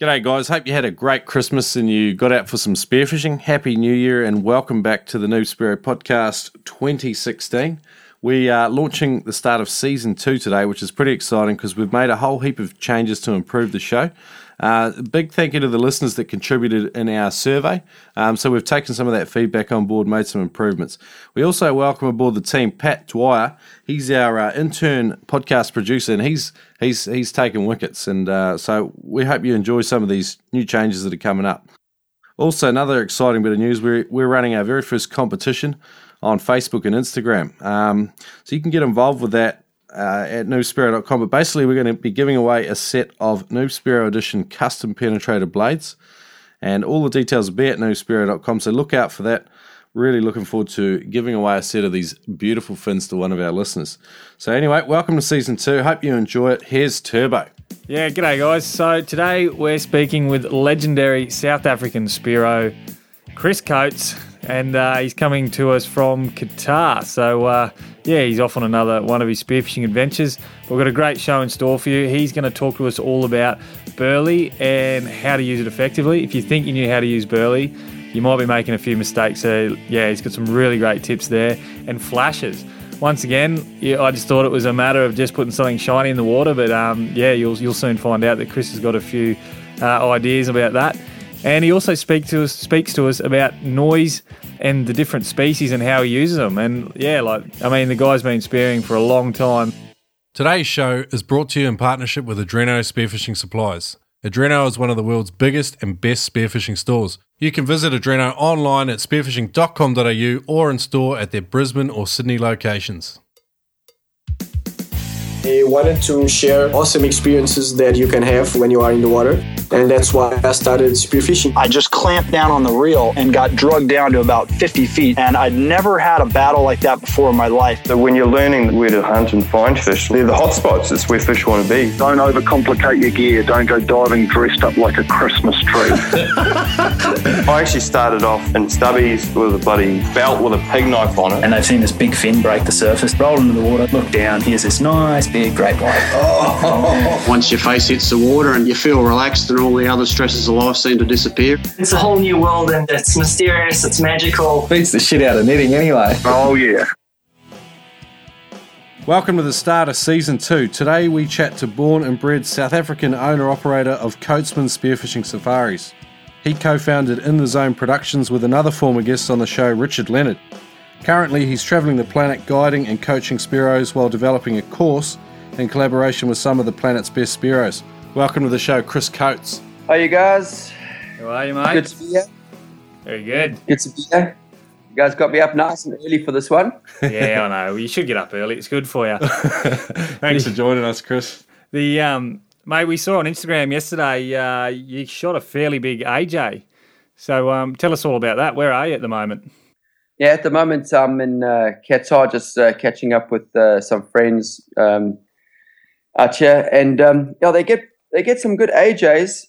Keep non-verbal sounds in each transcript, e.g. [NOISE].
G'day, guys. Hope you had a great Christmas and you got out for some spearfishing. Happy New Year and welcome back to the Noob Spearo Podcast 2016. We are launching the start of season two today, which is pretty exciting because we've made a whole heap of changes to improve the show. Uh, big thank you to the listeners that contributed in our survey. Um, so we've taken some of that feedback on board, made some improvements. We also welcome aboard the team Pat Dwyer. He's our uh, intern podcast producer, and he's he's he's taken wickets. And uh, so we hope you enjoy some of these new changes that are coming up. Also, another exciting bit of news: we're we're running our very first competition on Facebook and Instagram. Um, so you can get involved with that uh, at noobspearo.com. But basically, we're going to be giving away a set of Noob Edition custom penetrator blades. And all the details will be at noobspearo.com. So look out for that. Really looking forward to giving away a set of these beautiful fins to one of our listeners. So, anyway, welcome to season two. Hope you enjoy it. Here's Turbo. Yeah, g'day guys. So today we're speaking with legendary South African Spearo, Chris Coates, and uh, he's coming to us from Qatar. So uh, yeah, he's off on another one of his spearfishing adventures. We've got a great show in store for you. He's going to talk to us all about burley and how to use it effectively. If you think you knew how to use burley, you might be making a few mistakes. So yeah, he's got some really great tips there and flashes. Once again, yeah, I just thought it was a matter of just putting something shiny in the water, but um, yeah, you'll you'll soon find out that Chris has got a few uh, ideas about that. And he also speak to us, speaks to us about noise and the different species and how he uses them. And yeah, like, I mean, the guy's been spearing for a long time. Today's show is brought to you in partnership with Adreno Spearfishing Supplies. Adreno is one of the world's biggest and best spearfishing stores. You can visit Adreno online at spearfishing.com.au or in store at their Brisbane or Sydney locations. I wanted to share awesome experiences that you can have when you are in the water. And that's why I started spearfishing. I just clamped down on the reel and got drugged down to about 50 feet. And I'd never had a battle like that before in my life. So when you're learning where to hunt and find fish, they're the hot spots. It's where fish want to be. Don't overcomplicate your gear. Don't go diving dressed up like a Christmas tree. [LAUGHS] [LAUGHS] I actually started off in stubbies with a bloody belt with a pig knife on it. And they've seen this big fin break the surface, roll into the water, look down, here's this nice big great white. [LAUGHS] Oh. Once your face hits the water and you feel relaxed and all the other stresses of life seem to disappear. It's a whole new world and it's mysterious, it's magical. Beats the shit out of netting anyway. Oh, yeah. Welcome to the start of season two. Today we chat to born and bred South African owner operator of Coatesman Spearfishing Safaris. He co founded In the Zone Productions with another former guest on the show, Richard Leonard. Currently, he's travelling the planet guiding and coaching Spearos while developing a course in collaboration with some of the planet's best Spearos. Welcome to the show, Chris Coates. How you guys? How are you, mate? Good to be here. Very good. Good to be here. You guys got me up nice and early for this one. [LAUGHS] yeah, I know. Well, you should get up early. It's good for you. [LAUGHS] Thanks for joining us, Chris. The um, mate, we saw on Instagram yesterday. Uh, you shot a fairly big AJ. So um, tell us all about that. Where are you at the moment? Yeah, at the moment I'm in uh, Qatar, just uh, catching up with uh, some friends um, out here, and um, yeah, they get they get some good AJs.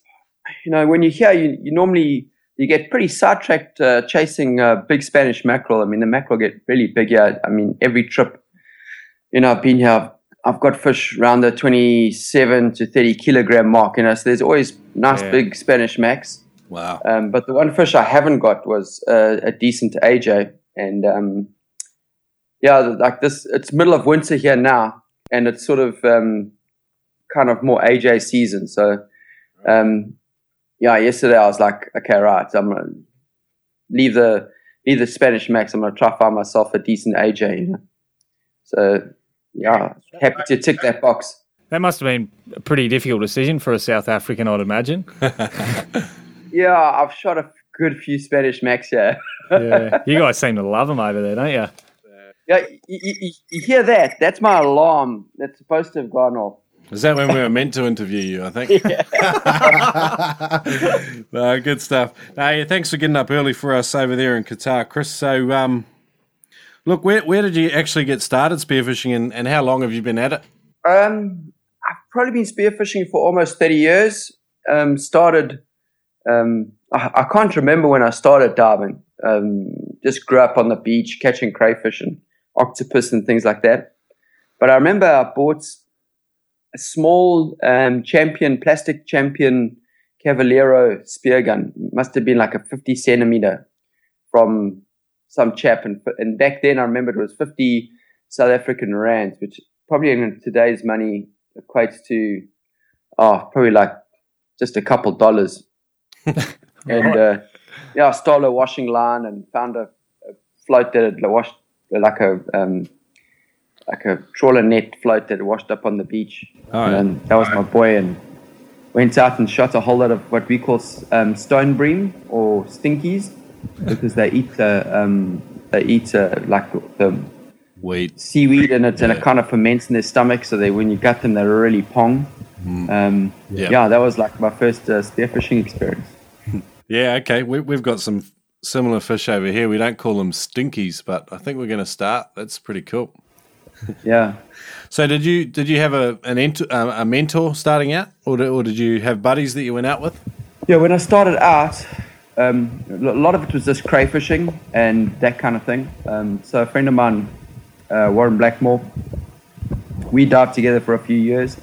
You know, when you hear you, you normally you get pretty sidetracked uh, chasing uh, big Spanish mackerel. I mean, the mackerel get really big here. I mean, every trip, you know, I've been here. I've, I've got fish around the 27 to 30 kilogram mark, you know, so there's always nice Yeah. big Spanish max. Wow. Um, but the one fish I haven't got was uh, a decent AJ, and um, yeah, like this, it's middle of winter here now, and it's sort of um, kind of more AJ season. So, um, yeah, yesterday I was like, okay, right, I'm gonna leave the leave the Spanish max. I'm gonna try to find myself a decent AJ. You know? So, yeah, happy to tick that box. That must have been a pretty difficult decision for a South African, I'd imagine. [LAUGHS] Yeah, I've shot a good few Spanish max here. yeah, you guys seem to love them over there, don't you? Yeah, you, you, you hear that? That's my alarm that's supposed to have gone off. Is that when we were meant to interview you? I think. [LAUGHS] no, good stuff. Yeah, thanks for getting up early for us over there in Qatar, Chris. So, um, look, where where did you actually get started spearfishing, and, and how long have you been at it? Um, I've probably been spearfishing for almost 30 years. Um, started, um, I, I can't remember when I started diving. Um, just grew up on the beach catching crayfish and octopus and things like that. But I remember I bought a small um, champion, plastic champion Cavallero spear gun. Must have been like a 50 centimeter from some chap. And, and back then, I remember it was 50 South African rands, which probably in today's money equates to, oh, probably like just a couple dollars. [LAUGHS] and uh, yeah, I stole a washing line and found a, a float that had washed like a um, like a trawler net float that washed up on the beach. Oh, yeah. and that was my boy, and went out and shot a whole lot of what we call um, stone bream or stinkies [LAUGHS] because they eat the um, they eat uh, like the Weed. seaweed and it and it kind of ferments in their stomach, so they when you gut them they're really pong. Um, Yeah. yeah. that was like my first uh, spearfishing experience. [LAUGHS] Yeah, okay. We, we've got some similar fish over here. We don't call them stinkies, but I think we're going to start. That's pretty cool. [LAUGHS] Yeah. So, did you did you have a an ent- uh, a mentor starting out, or did, or did you have buddies that you went out with? Yeah, when I started out, um, a lot of it was just crayfishing and that kind of thing. Um, so a friend of mine, uh, Warren Blackmore, we dived together for a few years,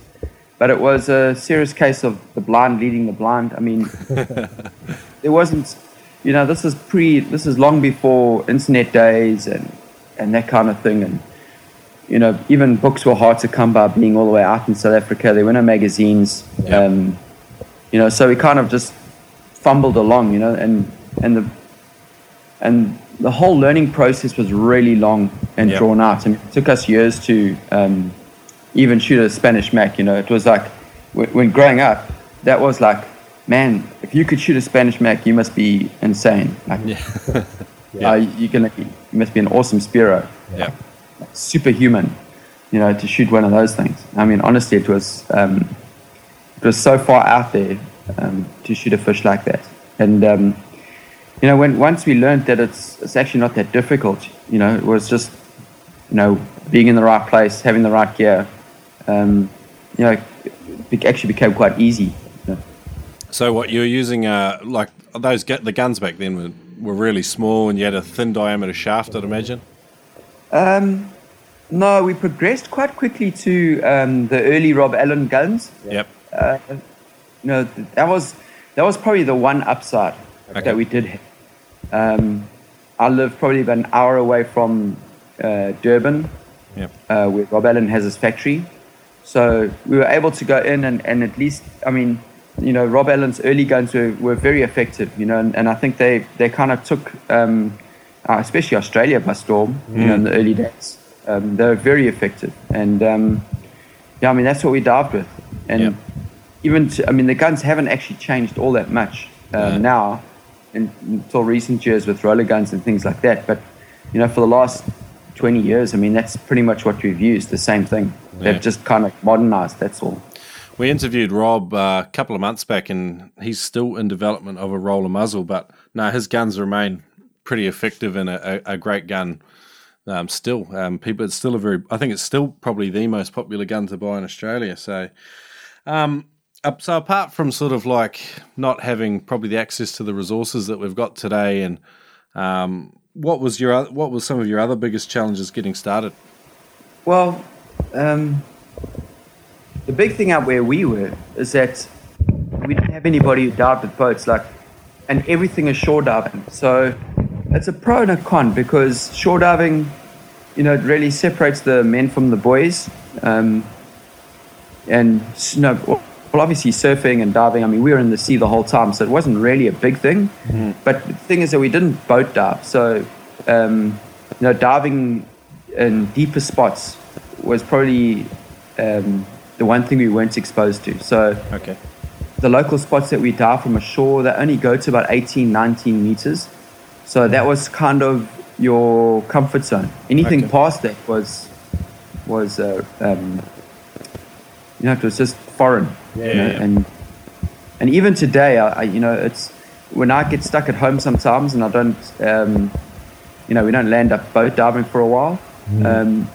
but it was a serious case of the blind leading the blind. I mean, [LAUGHS] there wasn't, you know, this is pre, this is long before internet days and and that kind of thing, and you know, even books were hard to come by being all the way out in South Africa. There were no magazines. Um, you know, so we kind of just fumbled along, you know, and and the and the whole learning process was really long and drawn out. I mean, it took us years to um, even shoot a Spanish Mac. You know, it was like when growing up, that was like, man, if you could shoot a Spanish Mac, you must be insane. Like, [LAUGHS] uh, you can, you must be an awesome Spearo Yeah. superhuman, you know, to shoot one of those things. I mean, honestly, it was um, it was so far out there um, to shoot a fish like that. And um, you know, when once we learned that it's it's actually not that difficult, you know, it was just you know being in the right place, having the right gear. Um, you know, it actually became quite easy. So, what you were using? Uh, like those gu- the guns back then were, were really small, and you had a thin diameter shaft. I'd imagine. Um, no, we progressed quite quickly to um, the early Rob Allen guns. Yep. uh, know, that was that was probably the one upside Okay. that we did. have. Um, I live probably about an hour away from uh, Durban, Yep. uh, where Rob Allen has his factory. So we were able to go in and, and at least, I mean, you know, Rob Allen's early guns were, were very effective, you know, and, and I think they, they kind of took, um, uh, especially Australia by storm, you know, in the early days. Um, they were very effective. And um, yeah, I mean, that's what we dived with. And Yep. even, to, I mean, the guns haven't actually changed all that much uh, now in, until recent years with roller guns and things like that. But, you know, for the last 20 years, I mean, that's pretty much what we've used, the same thing. Yeah. They've just kind of modernized, that's all. We interviewed Rob uh, a couple of months back, and he's still in development of a roller muzzle. But no, his guns remain pretty effective and a, a, great gun. Um, still, um, people, it's still a very. I think it's still probably the most popular gun to buy in Australia. So, um, so apart from sort of like not having probably the access to the resources that we've got today, and um, what was your what was some of your other biggest challenges getting started? Well, um, the big thing out where we were is that we didn't have anybody who dived with boats, like, and everything is shore diving. So it's a pro and a con because shore diving, you know, it really separates the men from the boys. Um, and you know, well, obviously surfing and diving. I mean, we were in the sea the whole time, so it wasn't really a big thing. But the thing is that we didn't boat dive, so um, you know, diving in deeper spots was probably um, the one thing we weren't exposed to. So Okay. the local spots that we dive from ashore, they only go to about 18, 19 meters. So that was kind of your comfort zone. Anything Okay. past that was was uh, um, you know it was just foreign. you Yeah, know, yeah. And and even today, I, I you know it's when I get stuck at home sometimes and I don't um, you know we don't land up boat diving for a while. Um,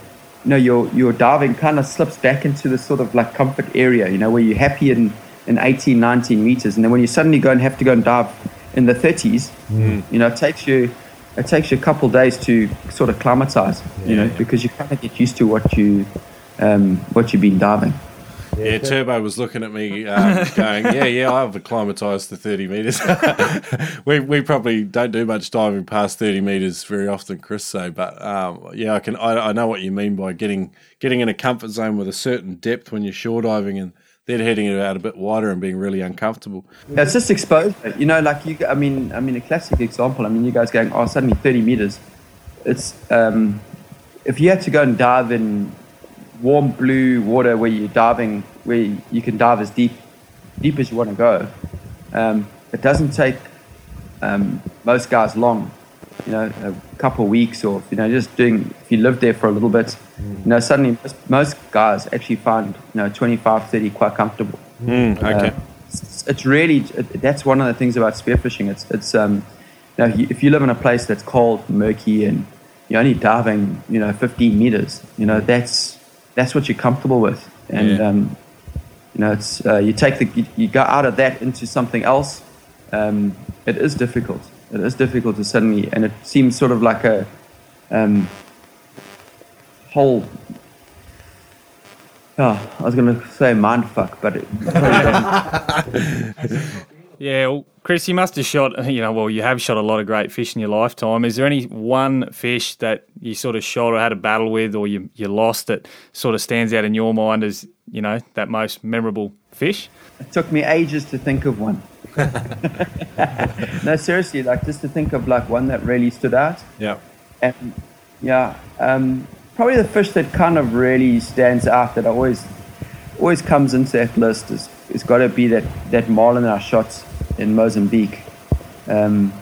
you know your your diving kind of slips back into the sort of like comfort area. You know where you're happy in in 18, 19 meters, and then when you suddenly go and have to go and dive in the 30s, you know it takes you it takes you a couple days to sort of climatize. You know because you kind of get used to what you um, what you've been diving. Yeah, Turbo was looking at me, um, [LAUGHS] going, "Yeah, yeah, I've acclimatized to thirty meters. [LAUGHS] we we probably don't do much diving past thirty meters very often, Chris. So, but um, yeah, I can I, I know what you mean by getting getting in a comfort zone with a certain depth when you're shore diving and then heading it out a bit wider and being really uncomfortable. Yeah, it's just exposure. You know, like you. I mean, I mean, a classic example. I mean, you guys going, oh, suddenly thirty meters. It's um, if you had to go and dive in warm blue water where you're diving, where you can dive as deep, deep as you want to go. Um, it doesn't take um, most guys long, you know, a couple of weeks or you know, just doing. If you live there for a little bit, you know, suddenly most, most guys actually find you know 25, 30 quite comfortable. Mm, okay. Uh, it's, it's really it, that's one of the things about spearfishing. It's it's um, you know, if you live in a place that's cold, murky, and you're only diving, you know, 15 meters, you know, that's that's what you're comfortable with, and Yeah. um, you know, it's uh, you take the you, you go out of that into something else. Um, it is difficult. It is difficult to suddenly, and it seems sort of like a um, whole. Oh, I was going to say mind fuck, but it [LAUGHS] probably doesn't. [LAUGHS] Yeah, well, Chris, you must have shot, you know, well, you have shot a lot of great fish in your lifetime. Is there any one fish that you sort of shot or had a battle with or you, you lost that sort of stands out in your mind as, you know, that most memorable fish? It took me ages to think of one. [LAUGHS] no, seriously, like just to think of like one that really stood out. Yeah. And yeah, um, probably the fish that kind of really stands out that always always comes into that list is it's got to be that that marlin I shot in Mozambique. Um,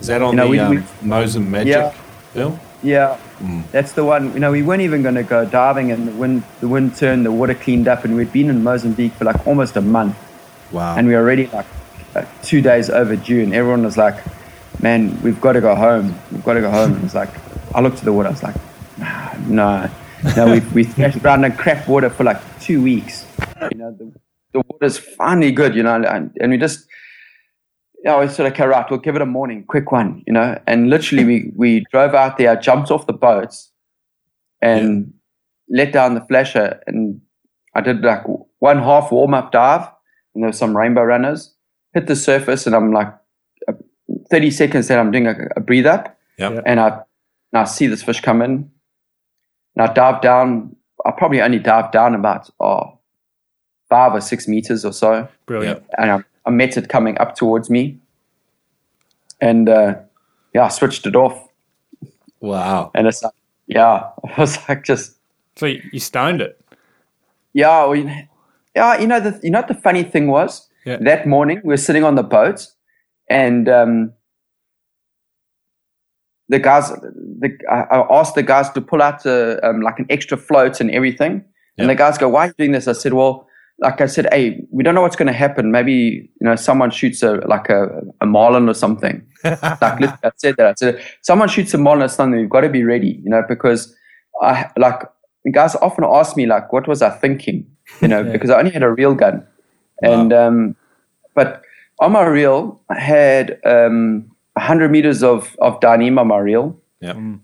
Is that on You know, the we- um, we- Magic Yeah. film? Yeah, Mm. that's the one. You know, we weren't even going to go diving, and the wind the wind turned, the water cleaned up, and we'd been in Mozambique for like almost a month. Wow. and we were already like uh, two days overdue, and everyone was like, "Man, we've got to go home. We've got to go home." And it's like, I looked at the water. I was like, "Nah, "No, no, we we thrashed around in crap water for like two weeks. You know, the the water's finally good. You know, and, and we just." Yeah, we sort of, okay, right, we'll give it a morning, quick one, you know. And literally, we, [LAUGHS] we drove out there, jumped off the boats, and let down the flasher. And I did like one half warm up dive, and there were some rainbow runners. Hit the surface, and I'm like, uh, 30 seconds then I'm doing a, a breathe up, Yep. and I, and I see this fish come in, and I dive down. I probably only dive down about oh, five or six meters or so Brilliant. and I, I met it coming up towards me, and uh, yeah, I switched it off, Wow. and it's like, yeah, [LAUGHS] I was like just So you, you stoned it. yeah, we, yeah. You know the you know what the funny thing was Yeah. that morning we were sitting on the boat, and um, the guys, the, I, I asked the guys to pull out a, um, like an extra float and everything, and the guys go, "Why are you doing this?" I said, "Well." Like I said, hey, we don't know what's going to happen. Maybe you know someone shoots a like a, a marlin or something. [LAUGHS] like I said that. I said someone shoots a marlin or something. We've got to be ready, you know, because I like guys often ask me like, what was I thinking, you know, [LAUGHS] because I only had a reel gun, and um, but on my reel I had um, hundred meters of of Dyneema on my reel, Yeah. um,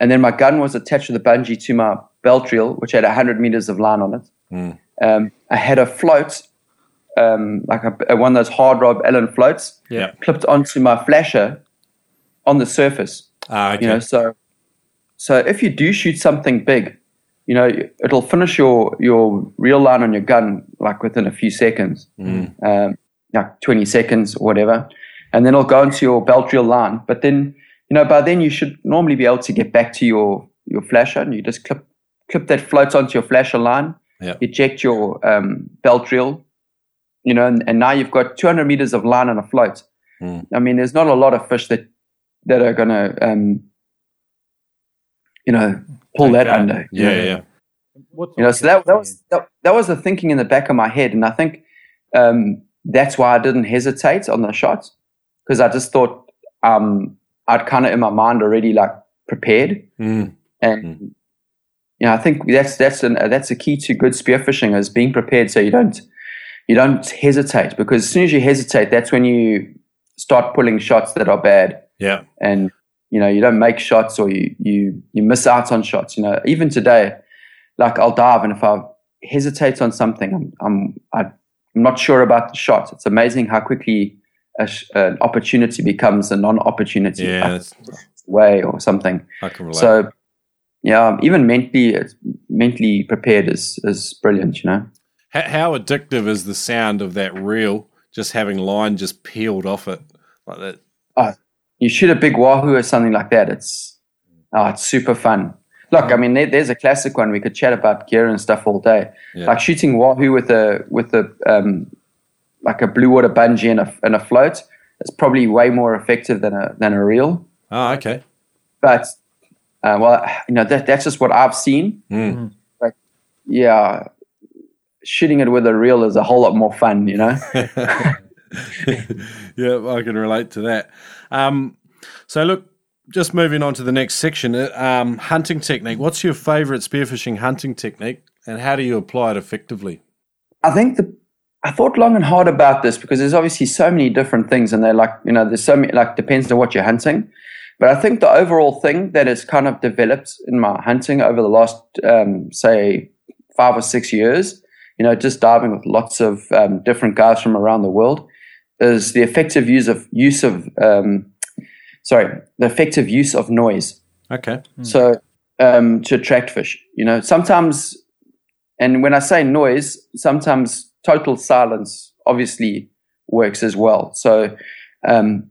and then my gun was attached to the bungee to my belt reel, which had hundred meters of line on it. Mm. Um, I had a float, um, like a, a- one of those hard rob Allen floats, Yeah. clipped onto my flasher on the surface. Ah, okay. You know, so so if you do shoot something big, you know, it'll finish your your reel line on your gun like within a few seconds, Mm. um, like twenty seconds or whatever, and then it'll go into your belt reel line. But then, you know, by then you should normally be able to get back to your your flasher, and you just clip clip that float onto your flasher line, Yeah. eject your um, belt reel, you know, and, and now you've got 200 meters of line on a float. Mm. I mean, there's not a lot of fish that that are going to, um, you know, pull that under. you Yeah, know. yeah. You know, so that, that was that, that was the thinking in the back of my head, and I think um, that's why I didn't hesitate on the shot because I just thought um, I'd kind of in my mind already like prepared, Mm. and you know, I think that's that's an, that's a key to good spearfishing is being prepared so you don't you don't hesitate because as soon as you hesitate, that's when you start pulling shots that are bad Yeah. and you know you don't make shots or you you you miss out on shots you know even today like i'll dive and if i hesitate on something, I'm I'm I'm not sure about the shot. It's amazing how quickly a sh- an opportunity becomes a non-opportunity. Yeah, way or something. I can relate. So, yeah, even mentally, mentally prepared is is brilliant. You know. How, how addictive is the sound of that reel? Just having line just peeled off it like that. Oh, you shoot a big wahoo or something like that. It's oh, it's super fun. Look, I mean, there, there's a classic one. We could chat about gear and stuff all day. Yeah. Like shooting wahoo with a with a um, like a blue water bungee and a and a float. It's probably way more effective than a than a reel. Oh, okay. But uh, well, you know that that's just what I've seen. Mm. Like, yeah, shooting it with a reel is a whole lot more fun. You know. [LAUGHS] yeah, I can relate to that. Um, so, look, just moving on to the next section uh, um, hunting technique. What's your favorite spearfishing hunting technique and how do you apply it effectively? I think the I thought long and hard about this because there's obviously so many different things, and they're like you know there's so many like depends on what you're hunting. But I think the overall thing that has kind of developed in my hunting over the last um, say five or six years, you know, just diving with lots of um, different guys from around the world, is the effective use of use of um, sorry the effective use of noise. Okay. So um, to attract fish, you know, sometimes, and when I say noise, sometimes total silence obviously works as well. So um,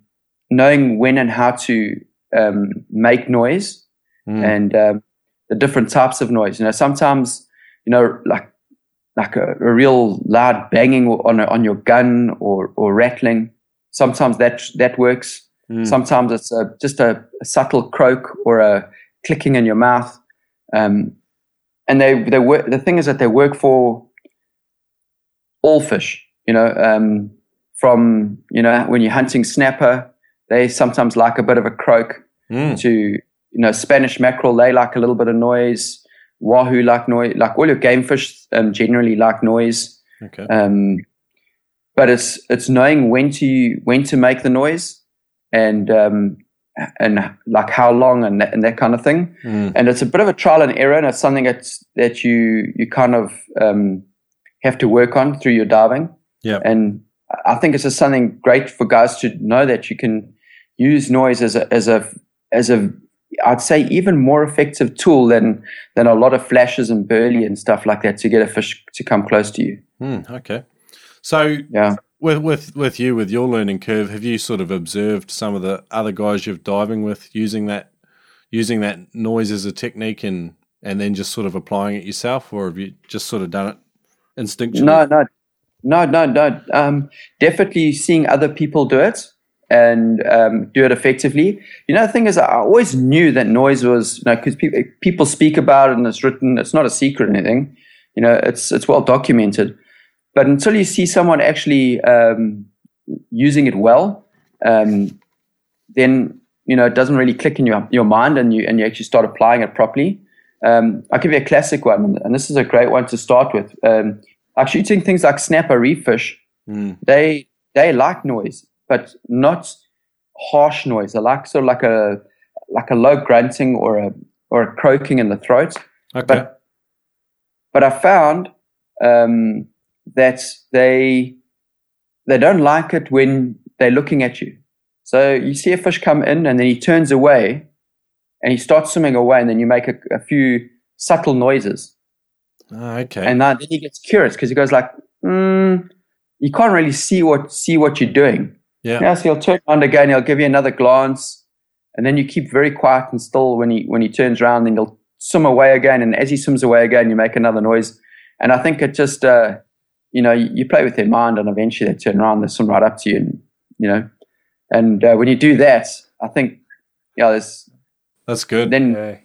knowing when and how to um, make noise Mm. and um, the different types of noise. You know, sometimes you know like like a, a real loud banging on a, on your gun or or rattling. Sometimes that that works. Mm. Sometimes it's a, just a, a subtle croak or a clicking in your mouth. Um, and they they work. The thing is that they work for all fish. You know, um, from you know when you're hunting snapper, they sometimes like a bit of a croak. Mm. To you know Spanish mackerel, they like a little bit of noise. Wahoo like noise. Like all your game fish um, generally like noise. Okay. Um, but it's it's knowing when to when to make the noise and um, and like how long and that, and that kind of thing. Mm. And it's a bit of a trial and error, and it's something that's that you you kind of um, have to work on through your diving. Yeah. And I think it's just something great for guys to know that you can use noise as a as a as a I'd say even more effective tool than than a lot of flashes and burley and stuff like that to get a fish to come close to you. Mm, okay. So, Yeah. with with with you with your learning curve, have you sort of observed some of the other guys you're diving with using that using that noise as a technique and and then just sort of applying it yourself, or have you just sort of done it instinctually? No, no, no, no, no. Um, definitely seeing other people do it and um, do it effectively. You know, the thing is, I always knew that noise was, you know, because people people speak about it and it's written. It's not a secret or anything. You know, it's it's well documented. But until you see someone actually um, using it well, um, then you know it doesn't really click in your your mind, and you and you actually start applying it properly. Um, I'll give you a classic one, and this is a great one to start with. Um, like shooting things like snapper reef fish, Mm. they they like noise, but not harsh noise. Like sort of like a like a low grunting or a or a croaking in the throat. Okay. But but I found um, that they they don't like it when they're looking at you. So you see a fish come in and then he turns away and he starts swimming away and then you make a, a few subtle noises. Ah, okay. And then he gets curious because he goes like, mm, you can't really see what see what you're doing. Yeah. Yeah, so he'll turn around again, he'll give you another glance, and then you keep very quiet and still when he when he turns around, then he'll swim away again, and as he swims away again, you make another noise. And I think it just uh, you know, you, you play with their mind and eventually they turn around, they swim right up to you and you know. And uh, when you do that, I think yeah, there's That's good. then.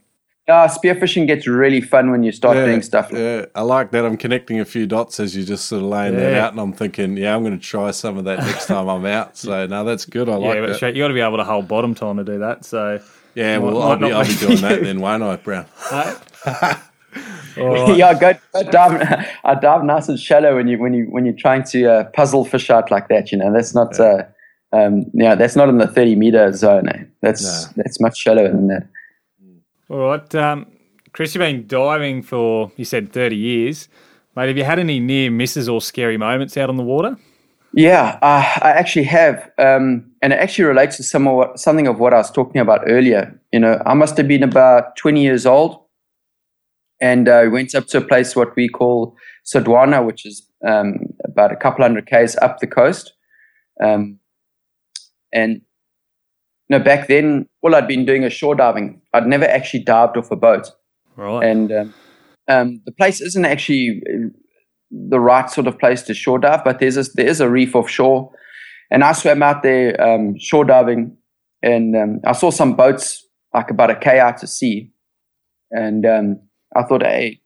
Yeah, spearfishing gets really fun when you start yeah, doing stuff like yeah, I like that. I'm connecting a few dots as you just sort of laying that out, and I'm thinking, yeah, I'm going to try some of that next time I'm out. So [LAUGHS] no, that's good. I like yeah, but that. straight, you got to be able to hold bottom time to do that. So Yeah, Might- well, might I'll be, I'll be be doing that then, won't I, Brown? [LAUGHS] [LAUGHS] yeah, go, go dive. I dive nice and shallow when you when you when you're trying to uh, puzzle fish out like that. You know, that's not. Uh, um, yeah, that's not in the thirty meter zone. Eh? That's No. that's much shallower than that. All right, um, Chris, you've been diving for you said thirty years. Mate, have you had any near misses or scary moments out on the water? Yeah, uh, I actually have, um, and it actually relates to some of what, something of what I was talking about earlier. You know, I must have been about 20 years old, and uh, went up to a place what we call Sodwana, which is um, about a couple hundred k's up the coast. Um, and you know, back then, all I'd been doing is shore diving. I'd never actually dived off a boat. Right. And um, um, the place isn't actually uh, the right sort of place to shore dive, but there's a, there is a reef offshore. And I swam out there um, shore diving, and um, I saw some boats like about a k out to sea. And um, I thought, hey,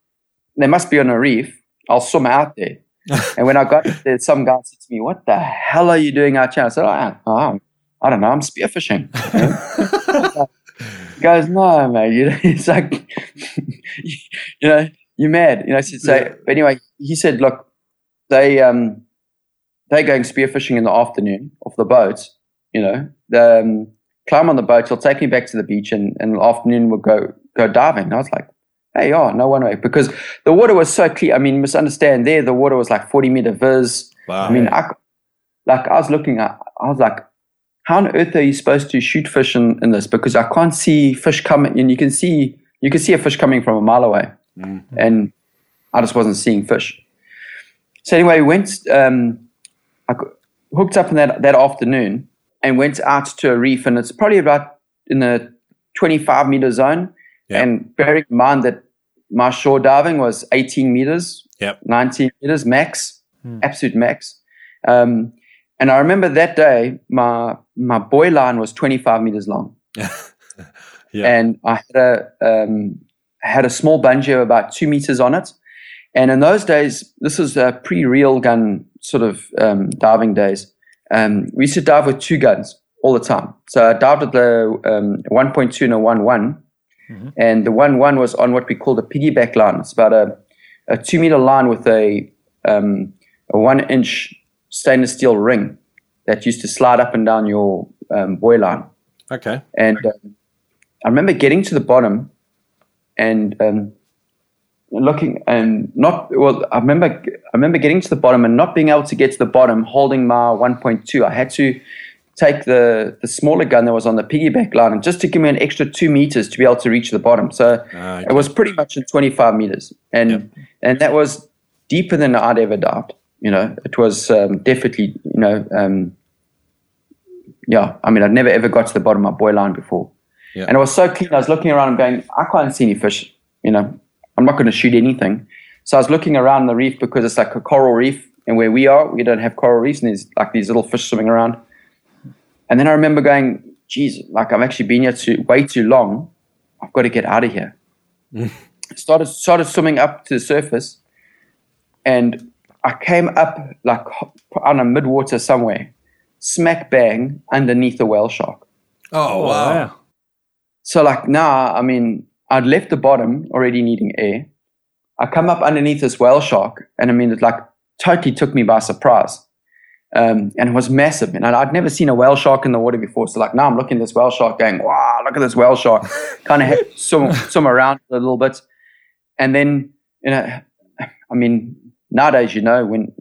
they must be on a reef. I'll swim out there. [LAUGHS] and when I got there, some guy said to me, "What the hell are you doing out here?" I said, "Oh, oh I don't know. I'm spearfishing." [LAUGHS] he goes, "No, mate. You know, [LAUGHS] it's like, you know, you're mad." You know, so, so but anyway, he said, "Look, they um, they're going spearfishing in the afternoon off the boat. You know, the, um, climb on the boat. He'll take me back to the beach, and, and in the afternoon we'll go go diving." And I was like, hey, oh, no one way. Because the water was so clear. I mean, misunderstand there, the water was like 40 meter viz. Wow. I mean, I, like I was looking at, I was like, how on earth are you supposed to shoot fish in, in this? Because I can't see fish coming, and you can see, you can see a fish coming from a mile away. Mm-hmm. And I just wasn't seeing fish. So anyway, we went, um, I hooked up in that, that afternoon and went out to a reef, and it's probably about in the 25 meter zone. Yep. And bearing in mind that my shore diving was 18 meters, Yep. 19 meters max, absolute max. Um, and I remember that day, my my buoy line was 25 meters long, [LAUGHS] Yeah. and I had a um, had a small bungee of about two meters on it. And in those days, this was uh, pre reel gun sort of um, diving days. Um, we used to dive with two guns all the time. So I dived with the um, 1.2 and a 1.1 and the one one was on what we call the piggyback line. It's about a, a two meter line with a um, a one inch stainless steel ring that used to slide up and down your um, buoy line. Okay. And um, I remember getting to the bottom and um, looking and not well. I remember I remember getting to the bottom and not being able to get to the bottom, holding my 1.2. I had to take the the smaller gun that was on the piggyback line and just to give me an extra two meters to be able to reach the bottom. So Ah, it was pretty much in 25 meters, and and that was deeper than I'd ever dived. You know, it was um, definitely you know. Um, yeah, I mean, I'd never ever got to the bottom of my buoy line before. Yeah. And it was so clean. I was looking around and going, I can't see any fish. You know, I'm not going to shoot anything. So I was looking around the reef because it's like a coral reef. And where we are, we don't have coral reefs. And there's like these little fish swimming around. And then I remember going, geez, like I've actually been here too, way too long. I've got to get out of here. started, started swimming up to the surface. And I came up like on a midwater somewhere, smack bang underneath a whale shark. Oh, wow. So like now, I mean, I'd left the bottom already needing air. I come up underneath this whale shark, and I mean, it like totally took me by surprise. Um, and it was massive. And I'd never seen a whale shark in the water before. So like now I'm looking at this whale shark going, wow, look at this whale shark. [LAUGHS] kind of had to swim, swim around a little bit. And then, you know, I mean, nowadays, you know, when,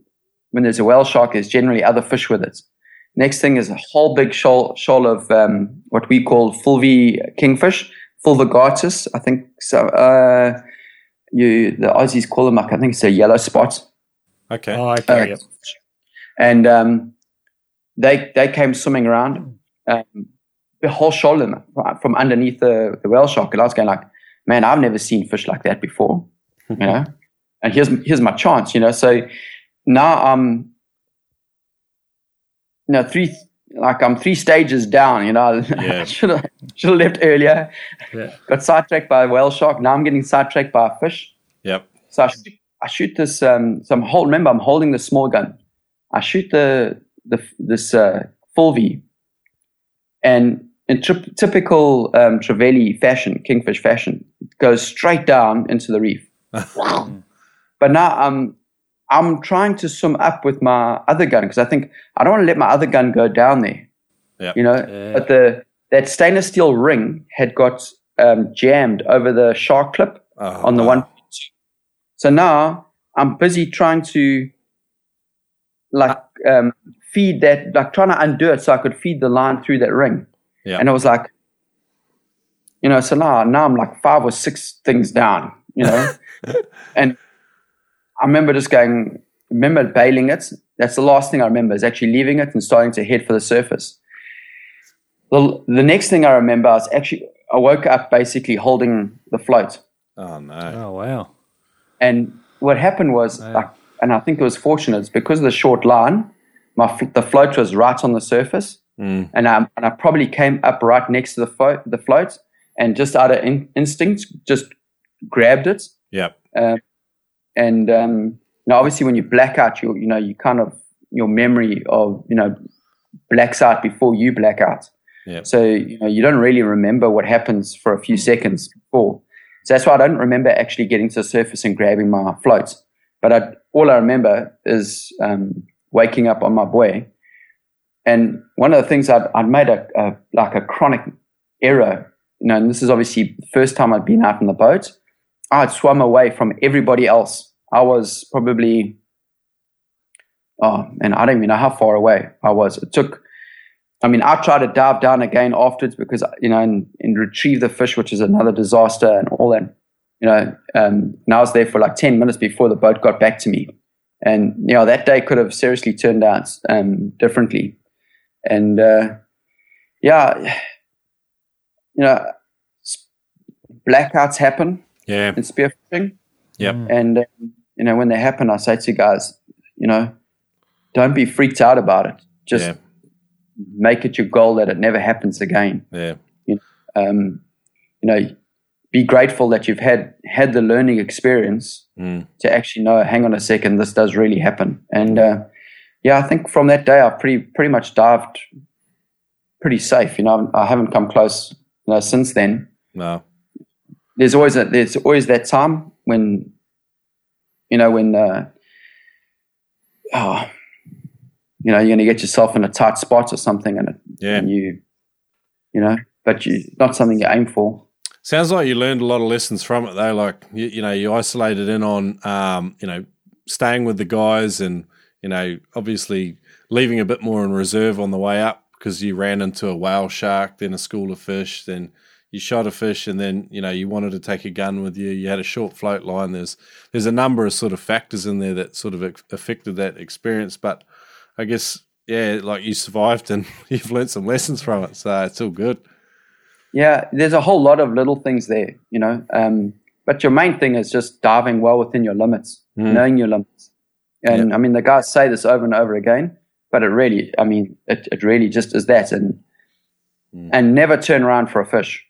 when there's a whale shark, there's generally other fish with it. Next thing is a whole big shoal, shoal of um, what we call fulvi kingfish, fulvoguttatus. I think so. Uh, you the Aussies call them like I think it's a yellow spot. Okay. Oh, okay. Uh, yep. And um, they they came swimming around um, the whole shoulder from underneath the, the whale shark, and I was going like, man, I've never seen fish like that before, you know. And here's here's my chance, you know. So now I'm, you know, three like I'm three stages down, you know. [LAUGHS] Yeah. should have should have left earlier. Yeah. Got sidetracked by a whale shark. Now I'm getting sidetracked by a fish. Yep. So I shoot, I shoot this. Um, so I'm hold, remember, I'm holding the small gun. I shoot the the this uh, full V, and in tri- typical um, Trevally fashion, kingfish fashion, it goes straight down into the reef. [LAUGHS] [LAUGHS] but now I'm I'm trying to sum up with my other gun because I think I don't want to let my other gun go down there. Yep. You know, but the that stainless steel ring had got um, jammed over the shark clip Oh, on the wow. one. So now I'm busy trying to like um, feed that, like trying to undo it so I could feed the line through that ring. Yeah. And it was like, you know, so now now I'm like five or six things down, you know, [LAUGHS] and I remember just going, remember bailing it. That's the last thing I remember is actually leaving it and starting to head for the surface. The, the next thing I remember, is actually, I woke up basically holding the float. Oh no. Oh wow. And what happened was, like, and I think it was fortunate, it's because of the short line, my the float was right on the surface, Mm. and I and I probably came up right next to the float, the float, and just out of in, instinct, just grabbed it. Yep. Um, and um, now, obviously, when you black out, you you know you kind of your memory of you know blacks out before you black out. Yep. So you know you don't really remember what happens for a few seconds before. So that's why I don't remember actually getting to the surface and grabbing my floats. But I, all I remember is um, waking up on my buoy. And one of the things I'd, I'd made a, a like a chronic error, you know, and this is obviously the first time I'd been out in the boat. I'd swum away from everybody else. I was probably, oh, and I don't even know how far away I was. It took, I mean, I tried to dive down again afterwards because, you know, and, and retrieve the fish, which is another disaster and all that. You know, um, and I was there for like 10 minutes before the boat got back to me. And, you know, that day could have seriously turned out um, differently. And, uh, yeah, [SIGHS] you know, blackouts happen Yeah. in spearfishing. Yeah, And, um, you know, when they happen, I say to guys, you know, don't be freaked out about it. Just Yeah. make it your goal that it never happens again. Yeah. Um, you know, be grateful that you've had had the learning experience Mm. to actually know. Hang on a second, this does really happen. And uh, yeah, I think from that day, I've pretty pretty much dived pretty safe. You know, I haven't come close you know, since then No. There's always a, there's always that time when you know when uh, oh, you know you're going to get yourself in a tight spot or something and, it, Yeah. and you you know but you not something you aim for Sounds like you learned a lot of lessons from it though. Like you, you know, you isolated in on um, you know, staying with the guys and, you know, obviously leaving a bit more in reserve on the way up because you ran into a whale shark, then a school of fish, then you shot a fish and then, you know, you wanted to take a gun with you, you had a short float line. There's there's a number of sort of factors in there that sort of affected that experience. But I guess yeah, like you survived and [LAUGHS] you've learned some lessons from it. So it's all good. yeah there's a whole lot of little things there you know um, but your main thing is just diving well within your limits Mm. knowing your limits and i mean the guys say this over and over again but it really i mean it, it really just is that and Mm. and never turn around for a fish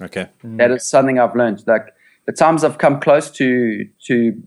Okay. That is something I've learned. Like the times I've come close to to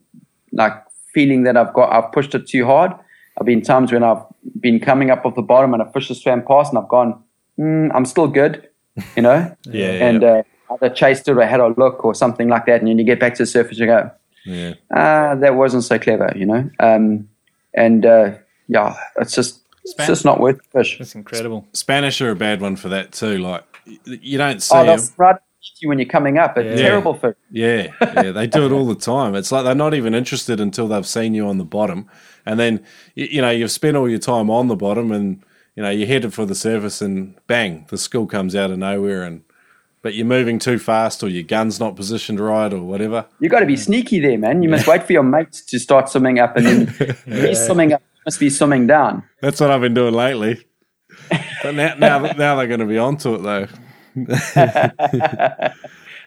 like feeling that I've got I've pushed it too hard. I've been times when I've been coming up off the bottom and a fish has swam past and I've gone, mm, I'm still good, you know. [LAUGHS] Yeah. and yeah. uh, either chased it or had a look or something like that, and then you get back to the surface and you go, yeah. ah, that wasn't so clever, you know. Um, and uh, yeah, it's just it's just not worth the fish. That's incredible. Spanish are a bad one for that too. Like y- you don't oh, see Oh, them. right you when you're coming up. It's Yeah. terrible fish. Yeah, yeah, they do it all the time. It's like they're not even interested until they've seen you on the bottom, and then you, know you've spent all your time on the bottom, and you know you're headed for the surface, and bang, the school comes out of nowhere, and but you're moving too fast, or your gun's not positioned right, or whatever. You've got to be sneaky there, man. You must wait for your mates to start swimming up, and then [LAUGHS] he's swimming up. you Must be swimming down. That's what I've been doing lately. But now, now, now they're going to be onto it though. [LAUGHS]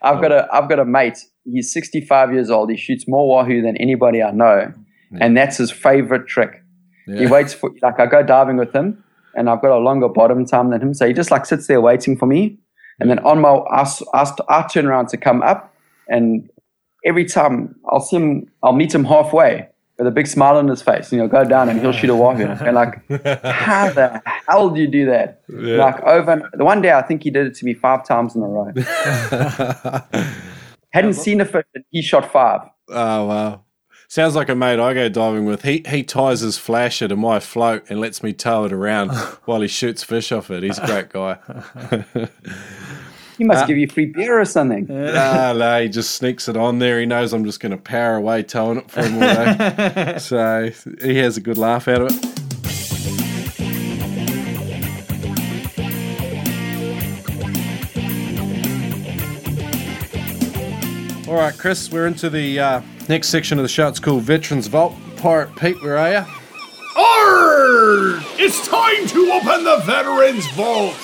I've got a I've got a mate. He's 65 years old. He shoots more wahoo than anybody I know, and that's his favorite trick. He waits for like I go diving with him, and I've got a longer bottom time than him, so he just like sits there waiting for me, and then on my I, I, I turn around to come up, and every time I'll see him, I'll meet him halfway with a big smile on his face, and he'll go down and he'll shoot a wahoo, and like, how the hell do you do that? Like over the one day I think he did it to me five times in a row. [LAUGHS] Hadn't seen a fish, and he shot five. Oh wow. Sounds like a mate I go diving with. He he ties his flasher to my float and lets me tow it around [LAUGHS] while he shoots fish off it. He's a great guy. [LAUGHS] He must Uh, give you free beer or something. [LAUGHS] Ah, no, he just sneaks it on there. He knows I'm just going to power away towing it for him all day. [LAUGHS] so he has a good laugh out of it. All right, Chris, we're into the uh, next section of the show. It's called Veterans Vault. Pirate Pete, where are you? Arr! It's time to open the Veterans Vault.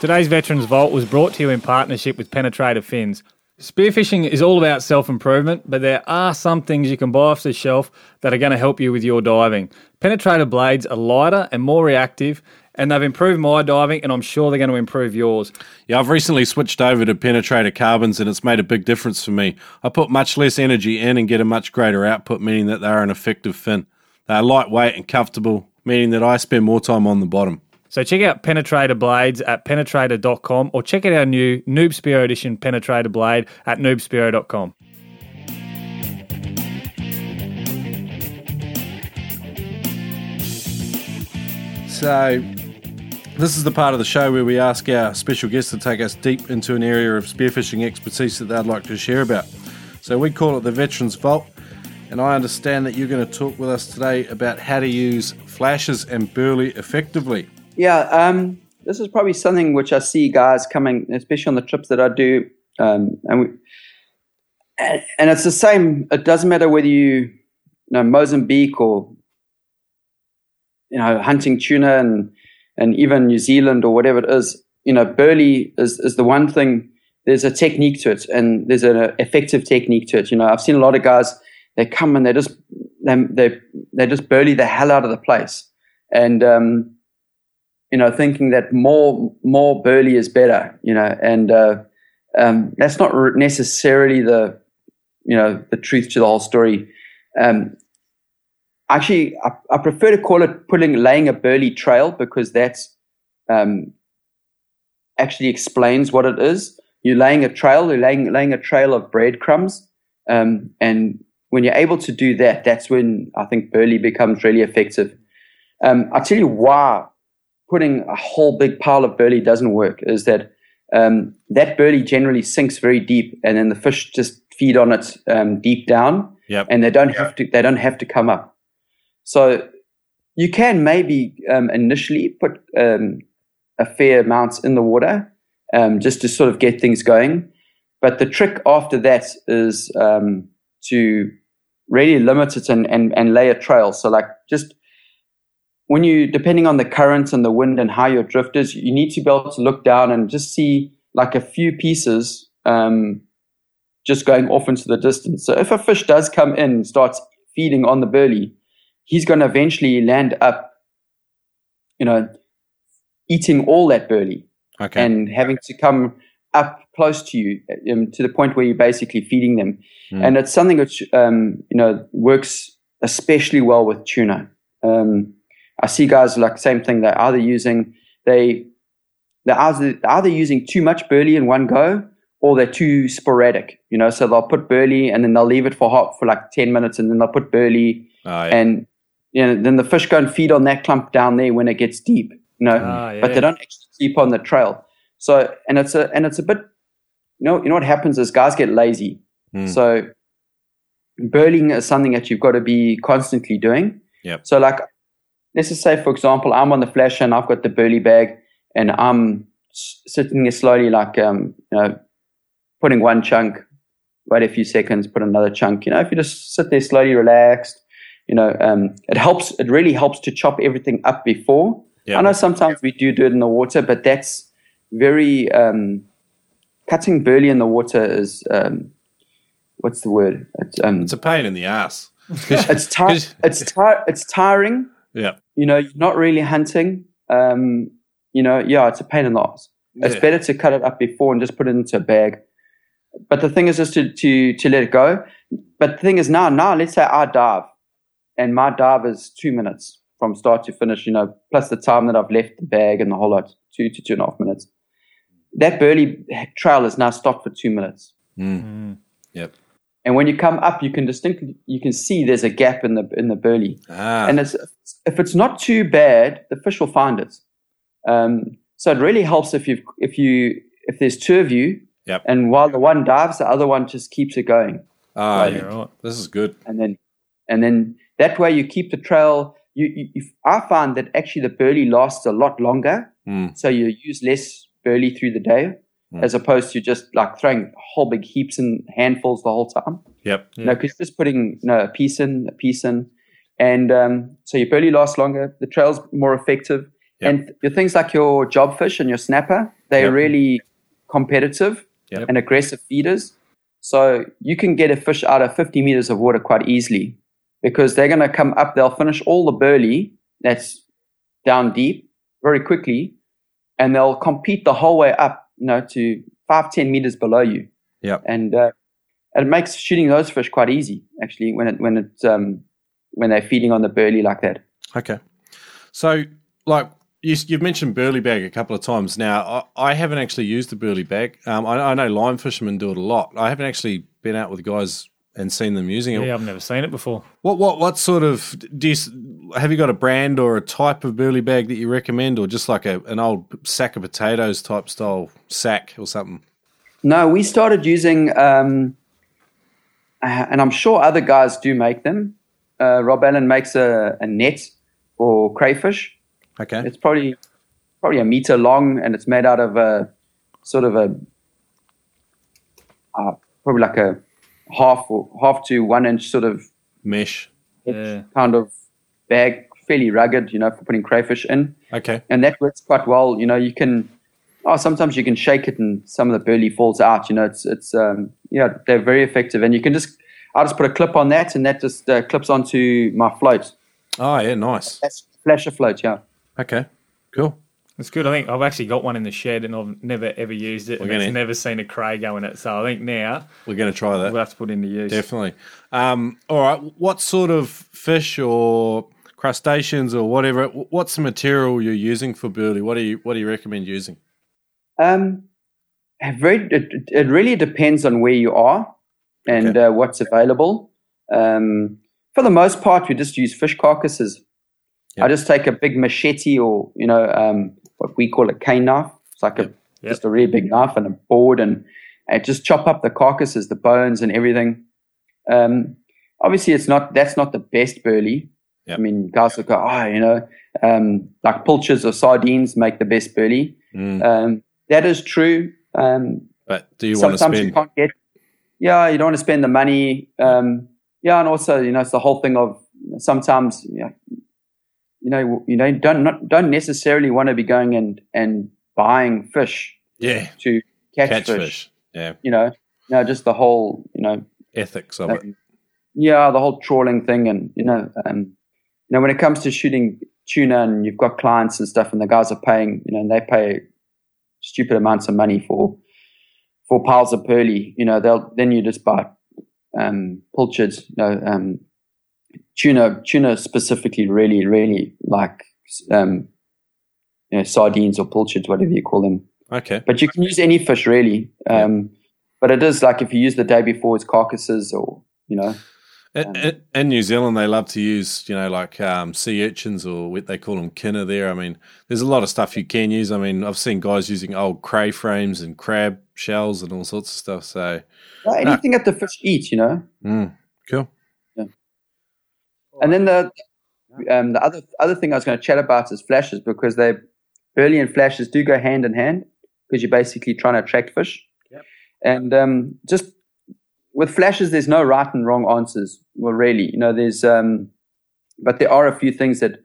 Today's Veterans Vault was brought to you in partnership with Penetrator Fins. Spearfishing is all about self improvement, but there are some things you can buy off the shelf that are going to help you with your diving. Penetrator blades are lighter and more reactive, and they've improved my diving, and I'm sure they're going to improve yours. Yeah, I've recently switched over to penetrator carbons and it's made a big difference for me. I put much less energy in and get a much greater output, meaning that they're an effective fin. They're lightweight and comfortable, meaning that I spend more time on the bottom. So check out Penetrator Blades at penetrator.com or check out our new Noob Spearo Edition Penetrator Blade at noobspearo.com. So, this is the part of the show where we ask our special guests to take us deep into an area of spearfishing expertise that they'd like to share about. So, we call it the Veterans Vault, and I understand that you're going to talk with us today about how to use flashes and burley effectively. Yeah, um, this is probably something which I see guys coming, especially on the trips that I do, um, and we, and, it's the same. It doesn't matter whether you, you know, Mozambique or you know, hunting tuna and and even New Zealand or whatever it is. You know, burley is is the one thing. There's a technique to it, and there's an effective technique to it. You know, I've seen a lot of guys. They come and they just they they, they just burley the hell out of the place, and um, you know, thinking that more more burley is better, you know, and uh, um, that's not necessarily the you know the truth to the whole story. Um, actually, I, I prefer to call it putting laying a burley trail because that's um, actually explains what it is. You're laying a trail. You're laying laying a trail of breadcrumbs, um, and when you're able to do that, that's when I think burley becomes really effective. Um, I'll tell you why putting a whole big pile of burley doesn't work is that um, that burley generally sinks very deep, and then the fish just feed on it um, deep down, Yep. and they don't have to they don't have to come up. So you can maybe um, initially put um, a fair amount in the water um, just to sort of get things going, but the trick after that is um, to really limit it and, and and lay a trail. So like just when you depending on the current and the wind and how your drift is, you need to be able to look down and just see like a few pieces um, just going off into the distance. So if a fish does come in and starts feeding on the burley, he's going to eventually land up, you know, eating all that burley Okay. and having to come up close to you um, to the point where you're basically feeding them. Mm. And it's something which, um, you know, works especially well with tuna. Um, I see guys like same thing. They're either using they they're either, they're either using too much burley in one go, or they're too sporadic. You know, so they'll put burley and then they'll leave it for hot for like ten minutes, and then they'll put burley, Oh, yeah. and you know, then the fish go and feed on that clump down there when it gets deep. You know, Ah, but they don't actually sleep on the trail. So, and it's a and it's a bit, you know, you know what happens is guys get lazy. Mm. So, burling is something that you've got to be constantly doing. Yep. So, like, let's just say, for example, I'm on the flasher and I've got the burley bag, and I'm sitting there slowly, like, um, you know, putting one chunk, wait a few seconds, put another chunk. You know, if you just sit there slowly, relaxed, you know, um, it helps. It really helps to chop everything up before. Yep. I know sometimes we do do it in the water, but that's very um, cutting burley in the water is um, what's the word? It's, um, It's a pain in the ass. [LAUGHS] it's ti- [LAUGHS] it's ti- it's tiring. Yeah. You know, you're not really hunting. Um, you know, yeah, it's a pain in the ass. It's better to cut it up before and just put it into a bag. But the thing is just to, to, to let it go. But the thing is now, now let's say I dive and my dive is two minutes from start to finish, you know, plus the time that I've left the bag and the whole lot, two to two and a half minutes. That burley trail is now stopped for two minutes. Mm. Yep. And when you come up, you can distinctly you can see there's a gap in the in the burley. Ah. And it's, if it's not too bad, the fish will find it. Um, So it really helps if you if you if there's two of you, Yep. and while the one dives, the other one just keeps it going, Ah, Yeah, yeah. right. This is good. and then and then that way you keep the trail. You, you, you I find that actually the burley lasts a lot longer, Mm. so you use less burley through the day, Mm. as opposed to just like throwing whole big heaps and handfuls the whole time. Yep. You know, because just putting you know, a piece in, a piece in, and um, so your burley lasts longer. The trail's more effective, Yep. and your things like your jobfish and your snapper, they're Yep. really competitive Yep. and aggressive feeders. So you can get a fish out of 50 meters of water quite easily because they're going to come up. They'll finish all the burley that's down deep very quickly, and they'll compete the whole way up, you know, to five, 10 meters below you Yeah. and uh, it makes shooting those fish quite easy actually when it when it um, when they're feeding on the burley like that. Okay. So, like you, you've mentioned burley bag a couple of times now. I, I haven't actually used the burley bag. Um, I, I know line fishermen do it a lot. I haven't actually been out with guys and seen them using it. Yeah, I've never seen it before. What what what sort of do you have you got a brand or a type of burley bag that you recommend, or just like a an old sack of potatoes type style sack or something? No, we started using, um, uh, and I'm sure other guys do make them. Uh, Rob Allen makes a, a net for crayfish. Okay. It's probably probably a meter long, and it's made out of a sort of a uh, probably like a half or half to one inch sort of Mesh. Yeah. kind of bag, fairly rugged, you know, for putting crayfish in. Okay. and that works quite well. You know, you can. Oh, sometimes you can shake it and some of the burley falls out. You know, it's it's um, yeah, they're very effective, and you can just I'll just put a clip on that, and that just uh, clips onto my float. Oh yeah, nice. That's flasher float, yeah. Okay. Cool. It's good. I think I've actually got one in the shed and I've never ever used it. We're And I've gonna- never seen a cray go in it. So I think now We're going to try that. we'll have to put it into use. Definitely. Um, all right. What sort of fish or crustaceans or whatever? What's the material you're using for burley? What do you What do you recommend using? Um, very, it, it really depends on where you are and uh, what's available. Um, for the most part, we just use fish carcasses. I just take a big machete or you know um, what we call a cane knife. It's like a just a really big knife and a board, and, and just chop up the carcasses, the bones, and everything. Um, obviously, it's not that's not the best burley. I mean, guys will go, oh, you know, um, like pilchards or sardines make the best burley. Mm. Um, that is true. Um, But do you want to sometimes you spend? can't get. Yeah, you don't want to spend the money. Um, yeah, and also you know it's the whole thing of sometimes you know, you know you know don't not, don't necessarily want to be going and and buying fish Yeah. to catch, Catch fish. fish. Yeah. You know, no, just the whole you know Ethics of it. um, yeah, the whole trawling thing, and you know, um, you know, when it comes to shooting tuna, and you've got clients and stuff, and the guys are paying, you know, and they pay stupid amounts of money for for piles of burley. You know, they'll then you just buy um, pilchards, you know, um, tuna, tuna specifically, really, really like um, you know, sardines or pilchards, whatever you call them. Okay. But you can use any fish really. Um, But it is like if you use the day before it's carcasses or, you know. In, in- in New Zealand, they love to use, you know, like um, sea urchins or what they call them kina there. I mean, there's a lot of stuff you can use. I mean, I've seen guys using old cray frames and crab shells and all sorts of stuff. So, Well, anything that the fish eat, you know. mm, cool. And then the um, the other other thing I was going to chat about is flashes because they burley and flashes do go hand in hand because you're basically trying to attract fish. And um, just with flashes, there's no right and wrong answers. Well, really, you know, there's um, but there are a few things that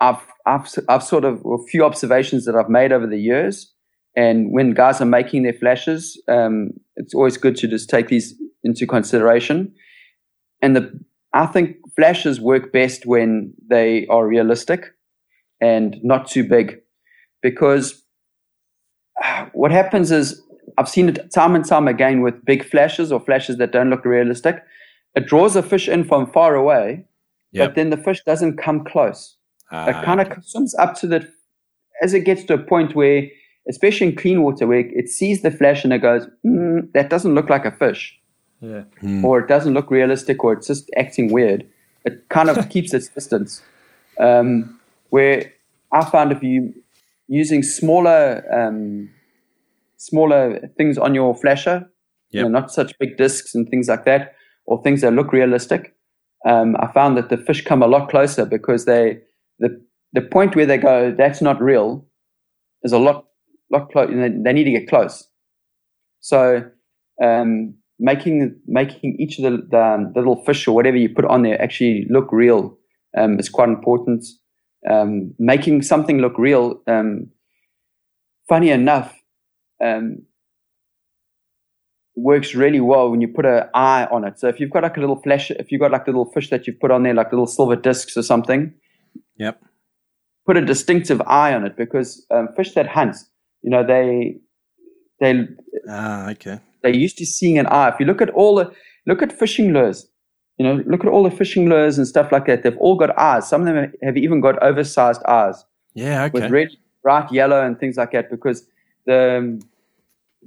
I've I've I've sort of a few observations that I've made over the years. And when guys are making their flashes, um, it's always good to just take these into consideration. And the I think flashes work best when they are realistic and not too big, because uh, what happens is I've seen it time and time again with big flashes or flashes that don't look realistic. It draws a fish in from far away, Yep. but then the fish doesn't come close. Ah, it kind of swims up to the as it gets to a point where, especially in clean water, where it sees the flash and it goes, mm, "That doesn't look like a fish." Yeah. or it doesn't look realistic or it's just acting weird, it kind of [LAUGHS] keeps its distance. Um, where I found if you using smaller um, smaller things on your flasher, you know, not such big discs and things like that, or things that look realistic. Um, I found that the fish come a lot closer because they the the point where they go that's not real is a lot lot close. They, they need to get close. So um, making making each of the, the, the little fish or whatever you put on there actually look real um, is quite important. Um, making something look real. Um, funny enough, um, works really well when you put an eye on it. So if you've got like a little flash, if you've got like a little fish that you've put on there, like little silver discs or something, Yep. put a distinctive eye on it because um, fish that hunt, you know, they they Ah, okay. They're used to seeing an eye. If you look at all the look at fishing lures, you know, look at all the fishing lures and stuff like that. They've all got eyes. Some of them have even got oversized eyes Yeah, okay. with red, bright yellow and things like that because the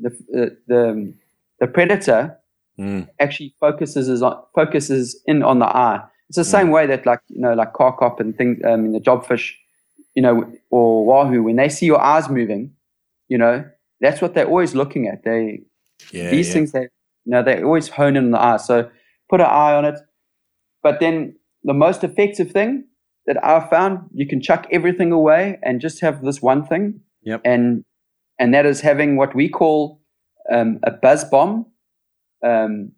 the uh, the the predator Mm. actually focuses is on, focuses in on the eye. It's the same way that like you know like carcop and things um, in the jobfish, you know, or wahoo when they see your eyes moving, you know, that's what they're always looking at. They Yeah, these yeah. things they you know they always hone in on the eye. So put an eye on it. But then the most effective thing that I found, you can chuck everything away and just have this one thing. Yep. And and that is having what we call um, a buzz bomb. Um,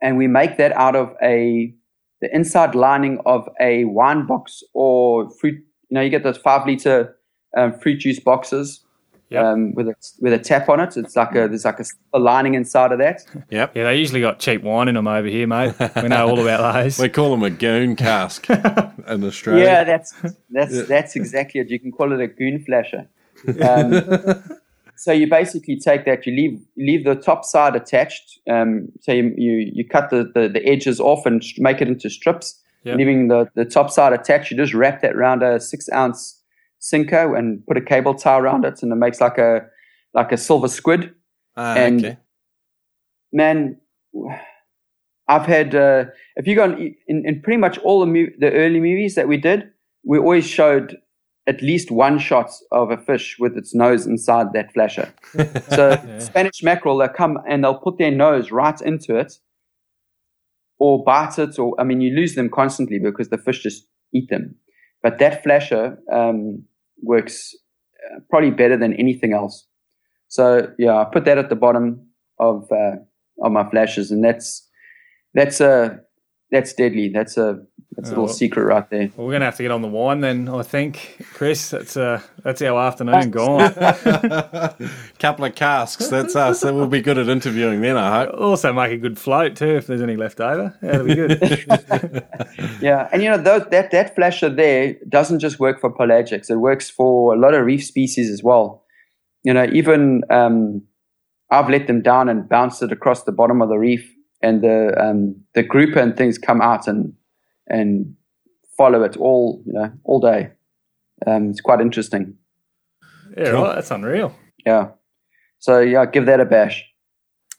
and we make that out of a the inside lining of a wine box or fruit. You know, you get those five liter um, fruit juice boxes um, with a with a tap on it. It's like a there's like a, a lining inside of that. Yep. Yeah, they usually got cheap wine in them over here, mate. We know all about those. [LAUGHS] We call them a goon cask [LAUGHS] in Australia. Yeah, that's that's Yeah. that's exactly it. You can call it a goon flasher. Um, [LAUGHS] so you basically take that, you leave leave the top side attached. Um, so you, you you cut the, the, the edges off and make it into strips, Yep. leaving the, the top side attached. You just wrap that around a six ounce sinker and put a cable tie around it, and it makes like a like a silver squid. Ah, and okay. man, I've had uh, if you go on, in, in pretty much all the mo- the early movies that we did, we always showed at least one shot of a fish with its nose inside that flasher. [LAUGHS] So Spanish mackerel, they'll come and they'll put their nose right into it, or bite it, or I mean, you lose them constantly because the fish just eat them. But that flasher um, works uh, probably better than anything else. So yeah, I put that at the bottom of uh, of my flashes, and that's that's a that's deadly. That's a that's a Oh, little well- secret right there. Well, we're gonna have to get on the wine then, I think, Chris. That's uh, that's our afternoon gone. [LAUGHS] [LAUGHS] Couple of casks. That's us. That will be good at interviewing then, I hope. also make a good float too if there's any left over. That'll be good. [LAUGHS] Yeah, and you know those, that that flasher there doesn't just work for pelagics; it works for a lot of reef species as well. You know, even um, I've let them down and bounced it across the bottom of the reef, and the um, the grouper and things come out and and follow it all you know all day. Um, it's quite interesting. yeah, right. That's unreal. Yeah. So yeah, give that a bash.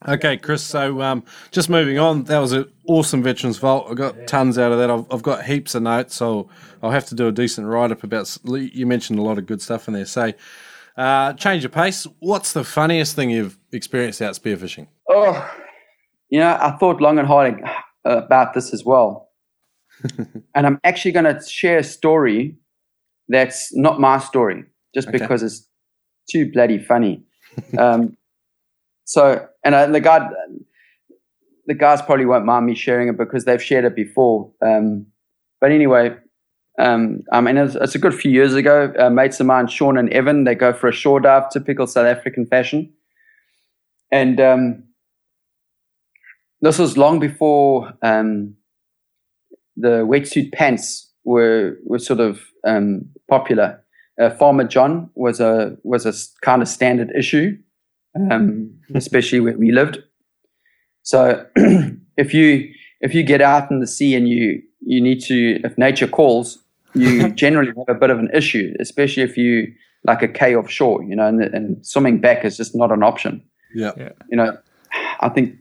Okay, Chris. So, um, just moving on. That was an awesome Veterans Vault. I got tons out of that. I've, I've got heaps of notes, so I'll have to do a decent write up about. You mentioned a lot of good stuff in there. So, uh, change of pace. What's the funniest thing you've experienced out spearfishing? Oh, you know, I thought long and hard about this as well. [LAUGHS] and I'm actually going to share a story that's not my story, just Okay. because it's too bloody funny. um, [LAUGHS] so, and uh, the guy, the guys probably won't mind me sharing it because they've shared it before. Um, but anyway, um, I mean, it's, it's a good few years ago. Uh, mates of mine, Sean and Evan, they go for a shore dive, typical South African fashion. And um, this was long before um, the wetsuit pants were were sort of um, popular. Uh, Farmer John was a was a kind of standard issue, um, [LAUGHS] especially where we lived. So [CLEARS THROAT] if you if you get out in the sea and you you need to if nature calls, you [LAUGHS] generally have a bit of an issue, especially if you like a K offshore, you know, and, and swimming back is just not an option Yeah. you know, I think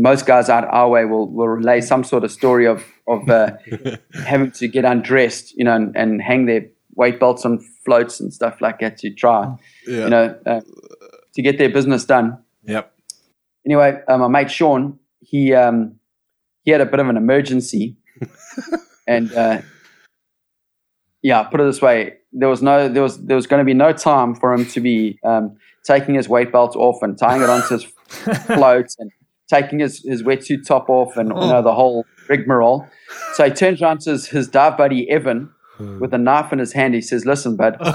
most guys out our way will, will relay some sort of story of of uh, [LAUGHS] having to get undressed, you know, and, and hang their weight belts on floats and stuff like that to try, Yeah. you know, uh, to get their business done. Yep. Anyway, uh, my mate Sean, he um, he had a bit of an emergency, [LAUGHS] and uh, yeah, put it this way, there was no there was there was going to be no time for him to be um, taking his weight belt off and tying it onto his [LAUGHS] float and taking his, his wetsuit top off and you know the whole rigmarole. So he turns around to his, his dive buddy Evan with a knife in his hand. He says, "Listen, bud." [LAUGHS]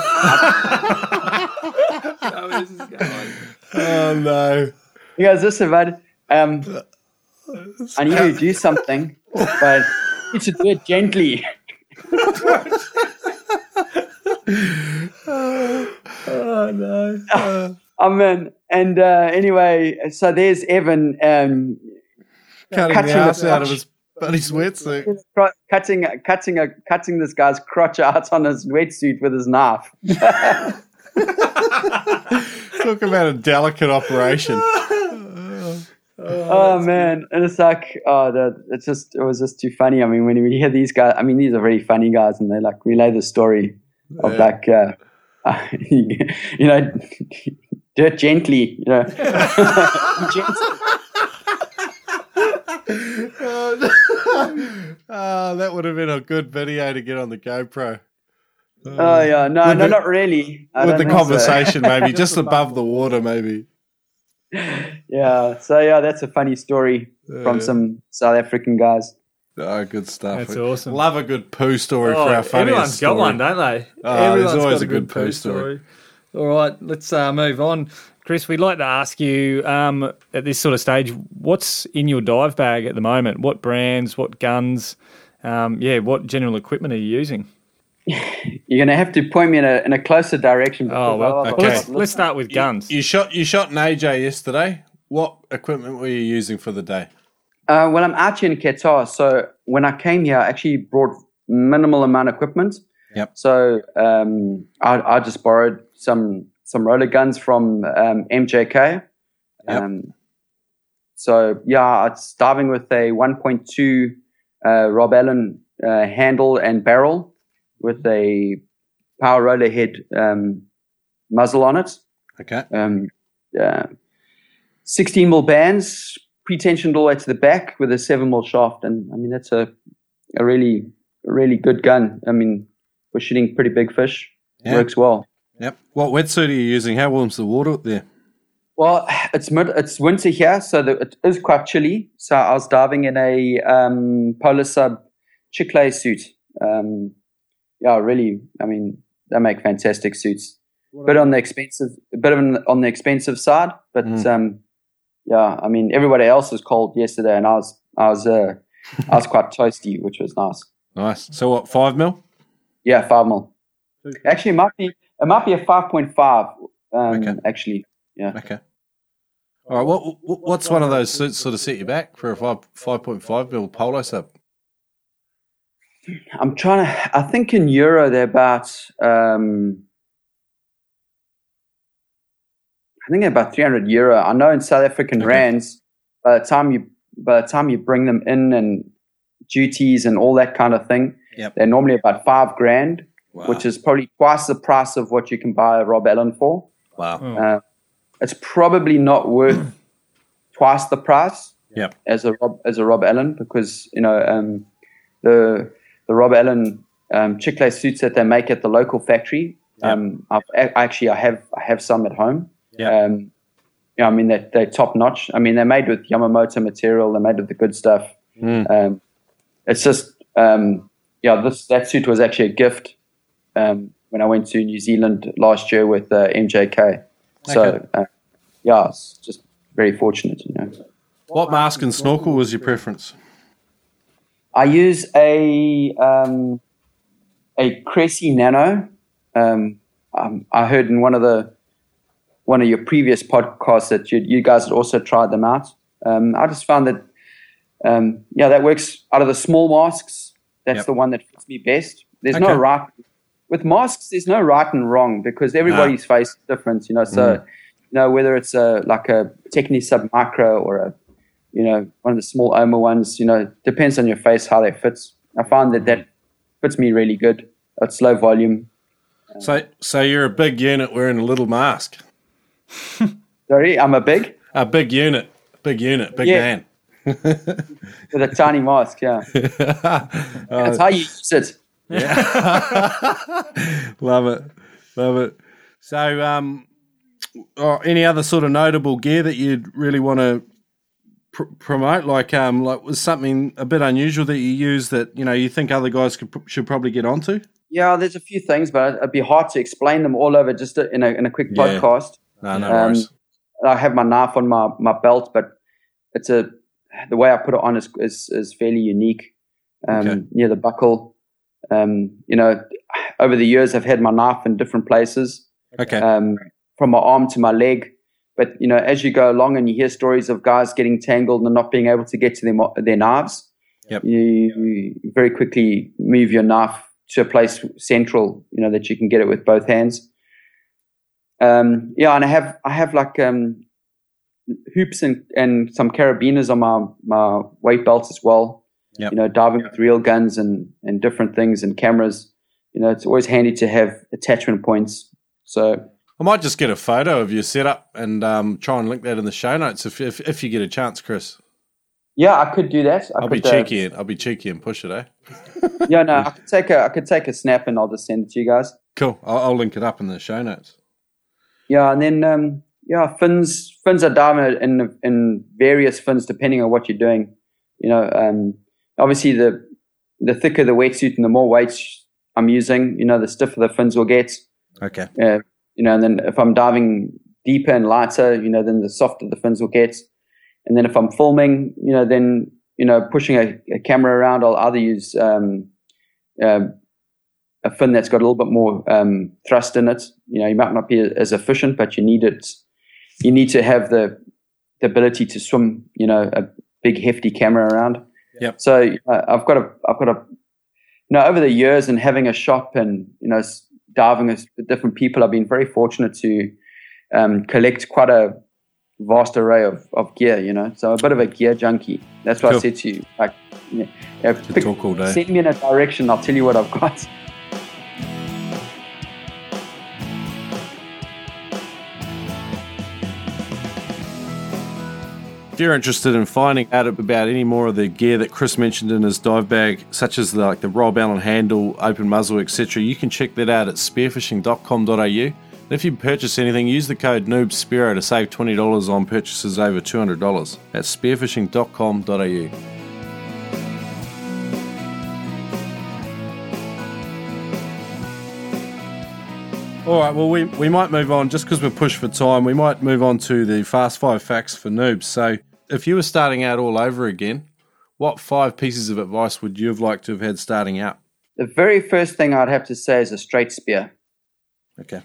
Oh no. He goes, "Listen, bud. Um, I need you to do something, but you should do it gently." [LAUGHS] [LAUGHS] Oh no. Oh man! And uh, anyway, so there's Evan um, Cutting, Cutting the the ass out of his buddy's wetsuit. cutting, cutting, a, cutting this guy's crotch out on his wetsuit with his knife. [LAUGHS] Talk about a delicate operation. [LAUGHS] Oh man, and it's like, oh, that it's just, it was just too funny. I mean, when you hear these guys, I mean, these are very funny guys, and they like relay the story of Yeah. like, uh, [LAUGHS] you know, do it gently, you know. oh, [LAUGHS] that would have been a good video to get on the GoPro. oh yeah, no, With no, the- not really. I With the think so. conversation, maybe [LAUGHS] just above the water, maybe. Yeah, so yeah, that's a funny story from some South African guys. Oh, good stuff. That's awesome. Love a good poo story Oh, for our funniest everyone's got story. one, don't they? Oh, there's Everyone's always got a good poo story. All right, let's uh, move on. Chris, we'd like to ask you um, at this sort of stage, what's in your dive bag at the moment? What brands, what guns, um, yeah, what general equipment are you using? [LAUGHS] You're going to have to point me in a, in a closer direction. Oh, well, because well, let's, let's start with guns. You shot you shot an AJ yesterday. What equipment were you using for the day? Uh, well, I'm out here in Qatar, so when I came here, I actually brought minimal amount of equipment. Yep. So um, I, I just borrowed some some roller guns from um, MJK. Yep. Um, so yeah, it's diving with a 1.2 uh, Rob Allen uh, handle and barrel with a power roller head um, muzzle on it. Okay. Um, uh, 16 mil bands, pre-tensioned all the way to the back with a 7 mil shaft. And I mean, that's a, a really, really good gun. I mean, we're shooting pretty big fish. Yeah. Works well. Yep. What wetsuit are you using? How warm's the water up there? Well, it's mid, it's winter here, so the, it is quite chilly. So I was diving in a um, Polar Sub Chiclay suit. Um, yeah, really. I mean, they make fantastic suits. Bit on the expensive, a bit of on the expensive side, but Mm. um, yeah. I mean, everybody else was cold yesterday, and I was, I was, uh, [LAUGHS] I was quite toasty, which was nice. Nice. So what? Five mil? Yeah, five mil. Actually, it might be, it might be a five point five. Um, Okay. Actually, yeah. Okay. All right. What, what what's one of those suits sort of set you back for a five five point five mil polo sub? I'm trying to. I think in euro they're about. Um, I think they're about 300 euro. I know in South African Okay. rands, by the time you by the time you bring them in and duties and all that kind of thing, Yep. they're normally about five grand, Wow. which is probably twice the price of what you can buy a Rob Allen for. wow. Uh, it's probably not worth [CLEARS THROAT] twice the price Yep. as a Rob as a Rob Allen because you know um, the the Rob Allen um, Chiclay suits that they make at the local factory. Yep. Um, I've, a- actually, I have I have some at home. Yep. Um, yeah, I mean they're, they're top notch. I mean they're made with Yamamoto material. They're made with the good stuff. Mm. Um, it's just um, yeah, this that suit was actually a gift um, when I went to New Zealand last year with uh, MJK. So Okay. uh, yeah, it's just very fortunate, you know. What mask and snorkel was your preference? I use a um, a Cressi Nano. Um, um, I heard in one of the one of your previous podcasts that you, you guys had also tried them out. Um, I just found that um, yeah, that works out of the small masks. That's Yep. the one that fits me best. There's no Okay. right with masks. There's no right and wrong because everybody's face is different. You know, so mm. you know whether it's a like a Technisub Micro or a you know one of the small Omer ones. You know, depends on your face how they fit. I find that that fits me really good. It's low volume. So, so you're a big unit wearing a little mask. [LAUGHS] Sorry, I'm a big A big unit, big unit, big Yeah. man. [LAUGHS] with a tiny mask. Yeah, [LAUGHS] that's how you use it. [LAUGHS] Love it, love it. So, um, oh, any other sort of notable gear that you'd really want to pr- promote? Like, um, like was something a bit unusual that you use that you know you think other guys could should probably get onto? Yeah, there's a few things, but it'd be hard to explain them all over just in a in a quick Yeah. podcast. No, no Um, worries. I have my knife on my, my belt, but it's a the way I put it on is is, is fairly unique. Um, Okay. Near the buckle, um, you know, over the years I've had my knife in different places, Okay. um, from my arm to my leg. But you know, as you go along and you hear stories of guys getting tangled and not being able to get to their their knives, Yep. you, you very quickly move your knife to a place central, you know, that you can get it with both hands. Um, yeah, and I have I have like um, hoops and, and some carabiners on my, my weight belts as well. Yep. You know, diving with real guns and, and different things and cameras. You know, it's always handy to have attachment points. So I might just get a photo of your setup and um, try and link that in the show notes if if, if you get a chance, Chris. yeah, I could do that. I I'll be uh, cheeky and I'll be cheeky and push it, eh? [LAUGHS] yeah, no, I could take a I could take a snap and I'll just send it to you guys. Cool. I'll, I'll link it up in the show notes. Yeah, and then um, yeah, fins fins are diving in in various fins depending on what you're doing. You know, um, obviously the the thicker the wetsuit and the more weights I'm using, you know, the stiffer the fins will get. Okay. Uh, you know, and then if I'm diving deeper and lighter, you know, then the softer the fins will get. And then if I'm filming, you know, then you know, pushing a, a camera around, I'll either use um, um, a fin that's got a little bit more um, thrust in it. You know, you might not be as efficient, but you need it. You need to have the the ability to swim. You know, a big hefty camera around. Yep. So uh, I've got a I've got a you know over the years and having a shop and you know diving with different people, I've been very fortunate to um, collect quite a vast array of, of gear. You know, so a bit of a gear junkie. That's what Cool. I said to you. Like, you you know, pick- talk all day. send me in a direction. I'll tell you what I've got. If you're interested in finding out about any more of the gear that Chris mentioned in his dive bag, such as the, like the Rob Allen handle, open muzzle, etc., you can check that out at spearfishing.com.au. And if you purchase anything, use the code NoobSpearo to save $20 on purchases over $200 at spearfishing.com.au. All right, well, we, we might move on just because we're pushed for time. We might move on to the fast five facts for noobs. So, if you were starting out all over again, what five pieces of advice would you have liked to have had starting out? The very first thing I'd have to say is a straight spear. Okay.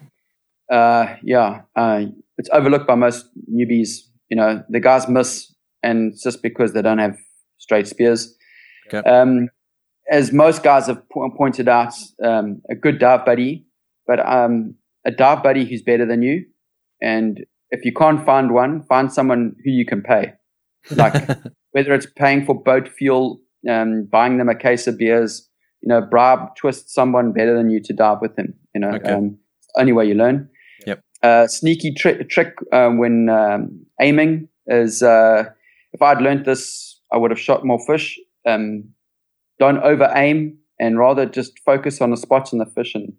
Uh, yeah, uh, it's overlooked by most newbies. You know, the guys miss, and it's just because they don't have straight spears. Okay. Um, as most guys have po- pointed out, um, a good dive buddy, but um, a dive buddy who's better than you. And if you can't find one, find someone who you can pay. Like [LAUGHS] whether it's paying for boat fuel, um, buying them a case of beers, you know, bribe, twist someone better than you to dive with them. You know, Okay. um, only way you learn. Yep. Uh, sneaky tri- trick uh, when um, aiming is uh, if I'd learned this, I would have shot more fish. Um, don't over aim and rather just focus on the spots in the fish and,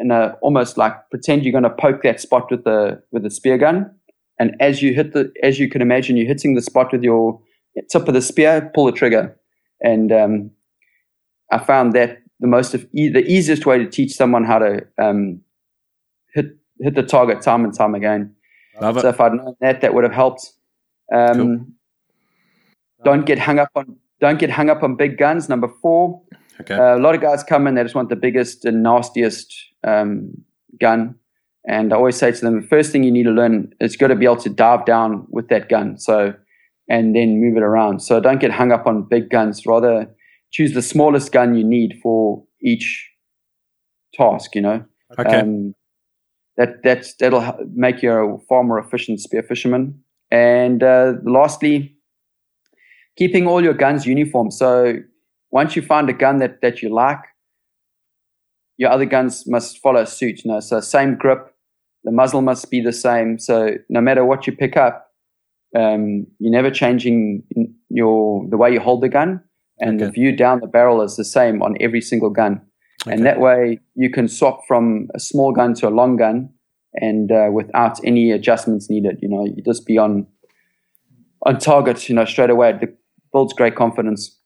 and uh, almost like pretend you're going to poke that spot with the with the spear gun. And as you hit the, as you can imagine, you're hitting the spot with your tip of the spear, pull the trigger. And um, I found that the most of e- the easiest way to teach someone how to um, hit hit the target time and time again. Love it. So if I'd known that, that would have helped. Um, Don't get hung up on don't get hung up on big guns. Number four. Okay. Uh, a lot of guys come in, they just want the biggest and nastiest um, gun. And I always say to them, the first thing you need to learn is got to be able to dive down with that gun. So, and then move it around. So don't get hung up on big guns. Rather choose the smallest gun you need for each task, you know. Okay. Um, that that's that'll make you a far more efficient spear fisherman. And uh, lastly, keeping all your guns uniform. So once you find a gun that that you like, your other guns must follow suit. You know, so same grip, the muzzle must be the same. So no matter what you pick up, um, you're never changing your the way you hold the gun, and okay. the view down the barrel is the same on every single gun. Okay. And that way, you can swap from a small gun to a long gun, and uh, without any adjustments needed. You know, you just be on on target. You know, straight away. It builds great confidence.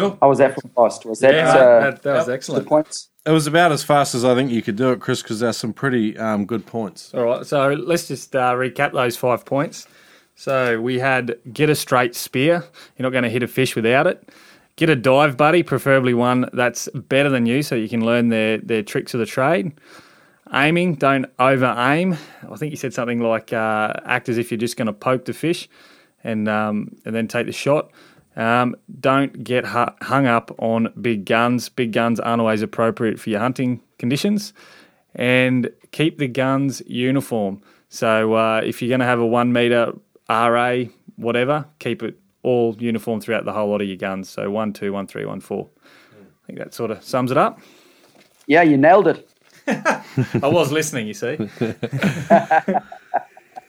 Cool. How was that for fast? Was that, yeah, uh, that, that was excellent. points? It was about as fast as I think you could do it, Chris, because there's some pretty um, good points. All right, so let's just uh, recap those five points. So we had get a straight spear. You're not going to hit a fish without it. Get a dive buddy, preferably one that's better than you, so you can learn their their tricks of the trade. Aiming, don't over aim. I think you said something like uh, act as if you're just going to poke the fish, and um, and then take the shot. Um, don't get hung up on big guns. Big guns aren't always appropriate for your hunting conditions, and keep the guns uniform. So uh, if you're going to have a one meter RA, whatever, keep it all uniform throughout the whole lot of your guns. So one, two, one, three, one, four. I think that sort of sums it up. Yeah, you nailed it. [LAUGHS] I was listening, you see. [LAUGHS]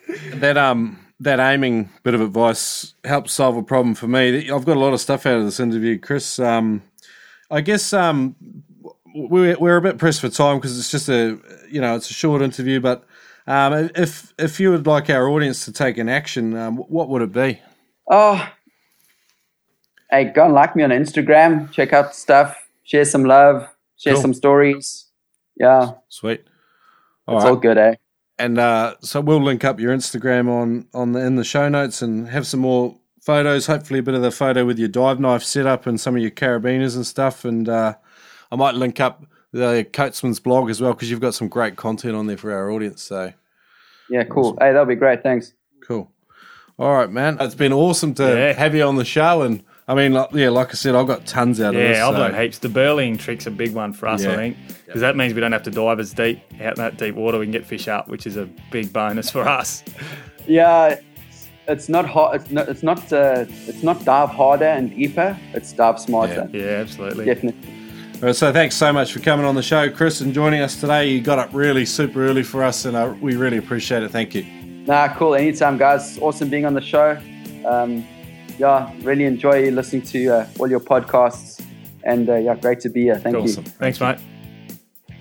[LAUGHS] that um that aiming bit of advice helps solve a problem for me. I've got a lot of stuff out of this interview, Chris. Um, I guess um, we're we're a bit pressed for time because it's just a you know it's a short interview, but um, if if you would like our audience to take an action, um, what would it be? Oh, hey, go and like me on Instagram. Check out stuff. Share some love. Share cool. some stories. Yeah, sweet. All it's right. all good, eh? And uh, so we'll link up your Instagram on on the in the show notes and have some more photos. Hopefully, a bit of the photo with your dive knife set up and some of your carabiners and stuff. And uh, I might link up the Coatsman's blog as well because you've got some great content on there for our audience. So, yeah, cool. Awesome. Hey, that'll be great. Thanks. Cool. All right, man. It's been awesome to yeah. have you on the show. And I mean, like, yeah, like I said, I've got tons out yeah, of this. Yeah, I've so. learned heaps. The burleying trick's a big one for us, yeah. I think, because that means we don't have to dive as deep out in that deep water. We can get fish up, which is a big bonus for us. [LAUGHS] Yeah, it's not hard. It's not. It's not. Uh, it's not dive harder and deeper. It's dive smarter. Yeah, yeah absolutely. Definitely. Right, so thanks so much for coming on the show, Chris, and joining us today. You got up really super early for us, and uh, we really appreciate it. Thank you. Nah, cool. Anytime, guys. Awesome being on the show. Um, yeah, really enjoy listening to uh, all your podcasts, and uh, yeah, great to be here. Thank awesome. you. Thanks, mate.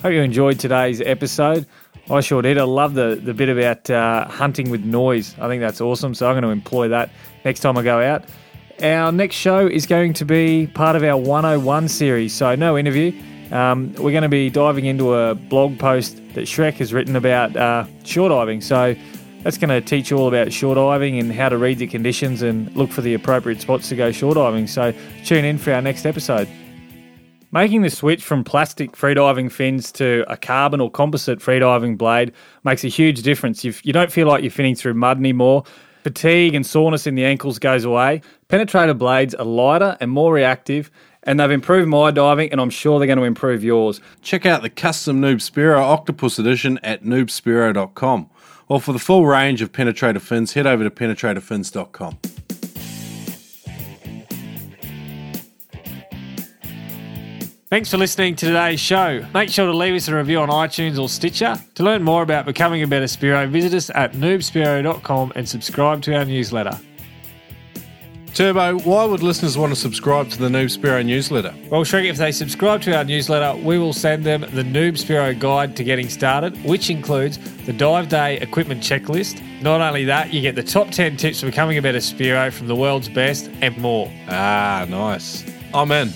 Hope you enjoyed today's episode. I sure did. I love the, the bit about uh, hunting with noise. I think that's awesome. So I'm going to employ that next time I go out. Our next show is going to be part of our 101 series, so no interview. Um, we're going to be diving into a blog post that Shrek has written about uh, shore diving. So that's going to teach you all about shore diving and how to read the conditions and look for the appropriate spots to go shore diving. So tune in for our next episode. Making the switch from plastic freediving fins to a carbon or composite freediving blade makes a huge difference. You've, you do not feel like you're finning through mud anymore. Fatigue and soreness in the ankles goes away. Penetrator blades are lighter and more reactive, and they've improved my diving, and I'm sure they're going to improve yours. Check out the custom Noob Spearo Octopus Edition at noobspearo.com. Or for the full range of penetrator fins, head over to penetratorfins.com. Thanks for listening to today's show. Make sure to leave us a review on iTunes or Stitcher. To learn more about becoming a better Spearo, visit us at noobspearo.com and subscribe to our newsletter. Turbo, why would listeners want to subscribe to the Noob Spearo newsletter? Well, Shrek, if they subscribe to our newsletter, we will send them the Noob Spearo guide to getting started, which includes the dive day equipment checklist. Not only that, you get the top 10 tips for becoming a better Spearo from the world's best and more. Ah, nice. I'm in.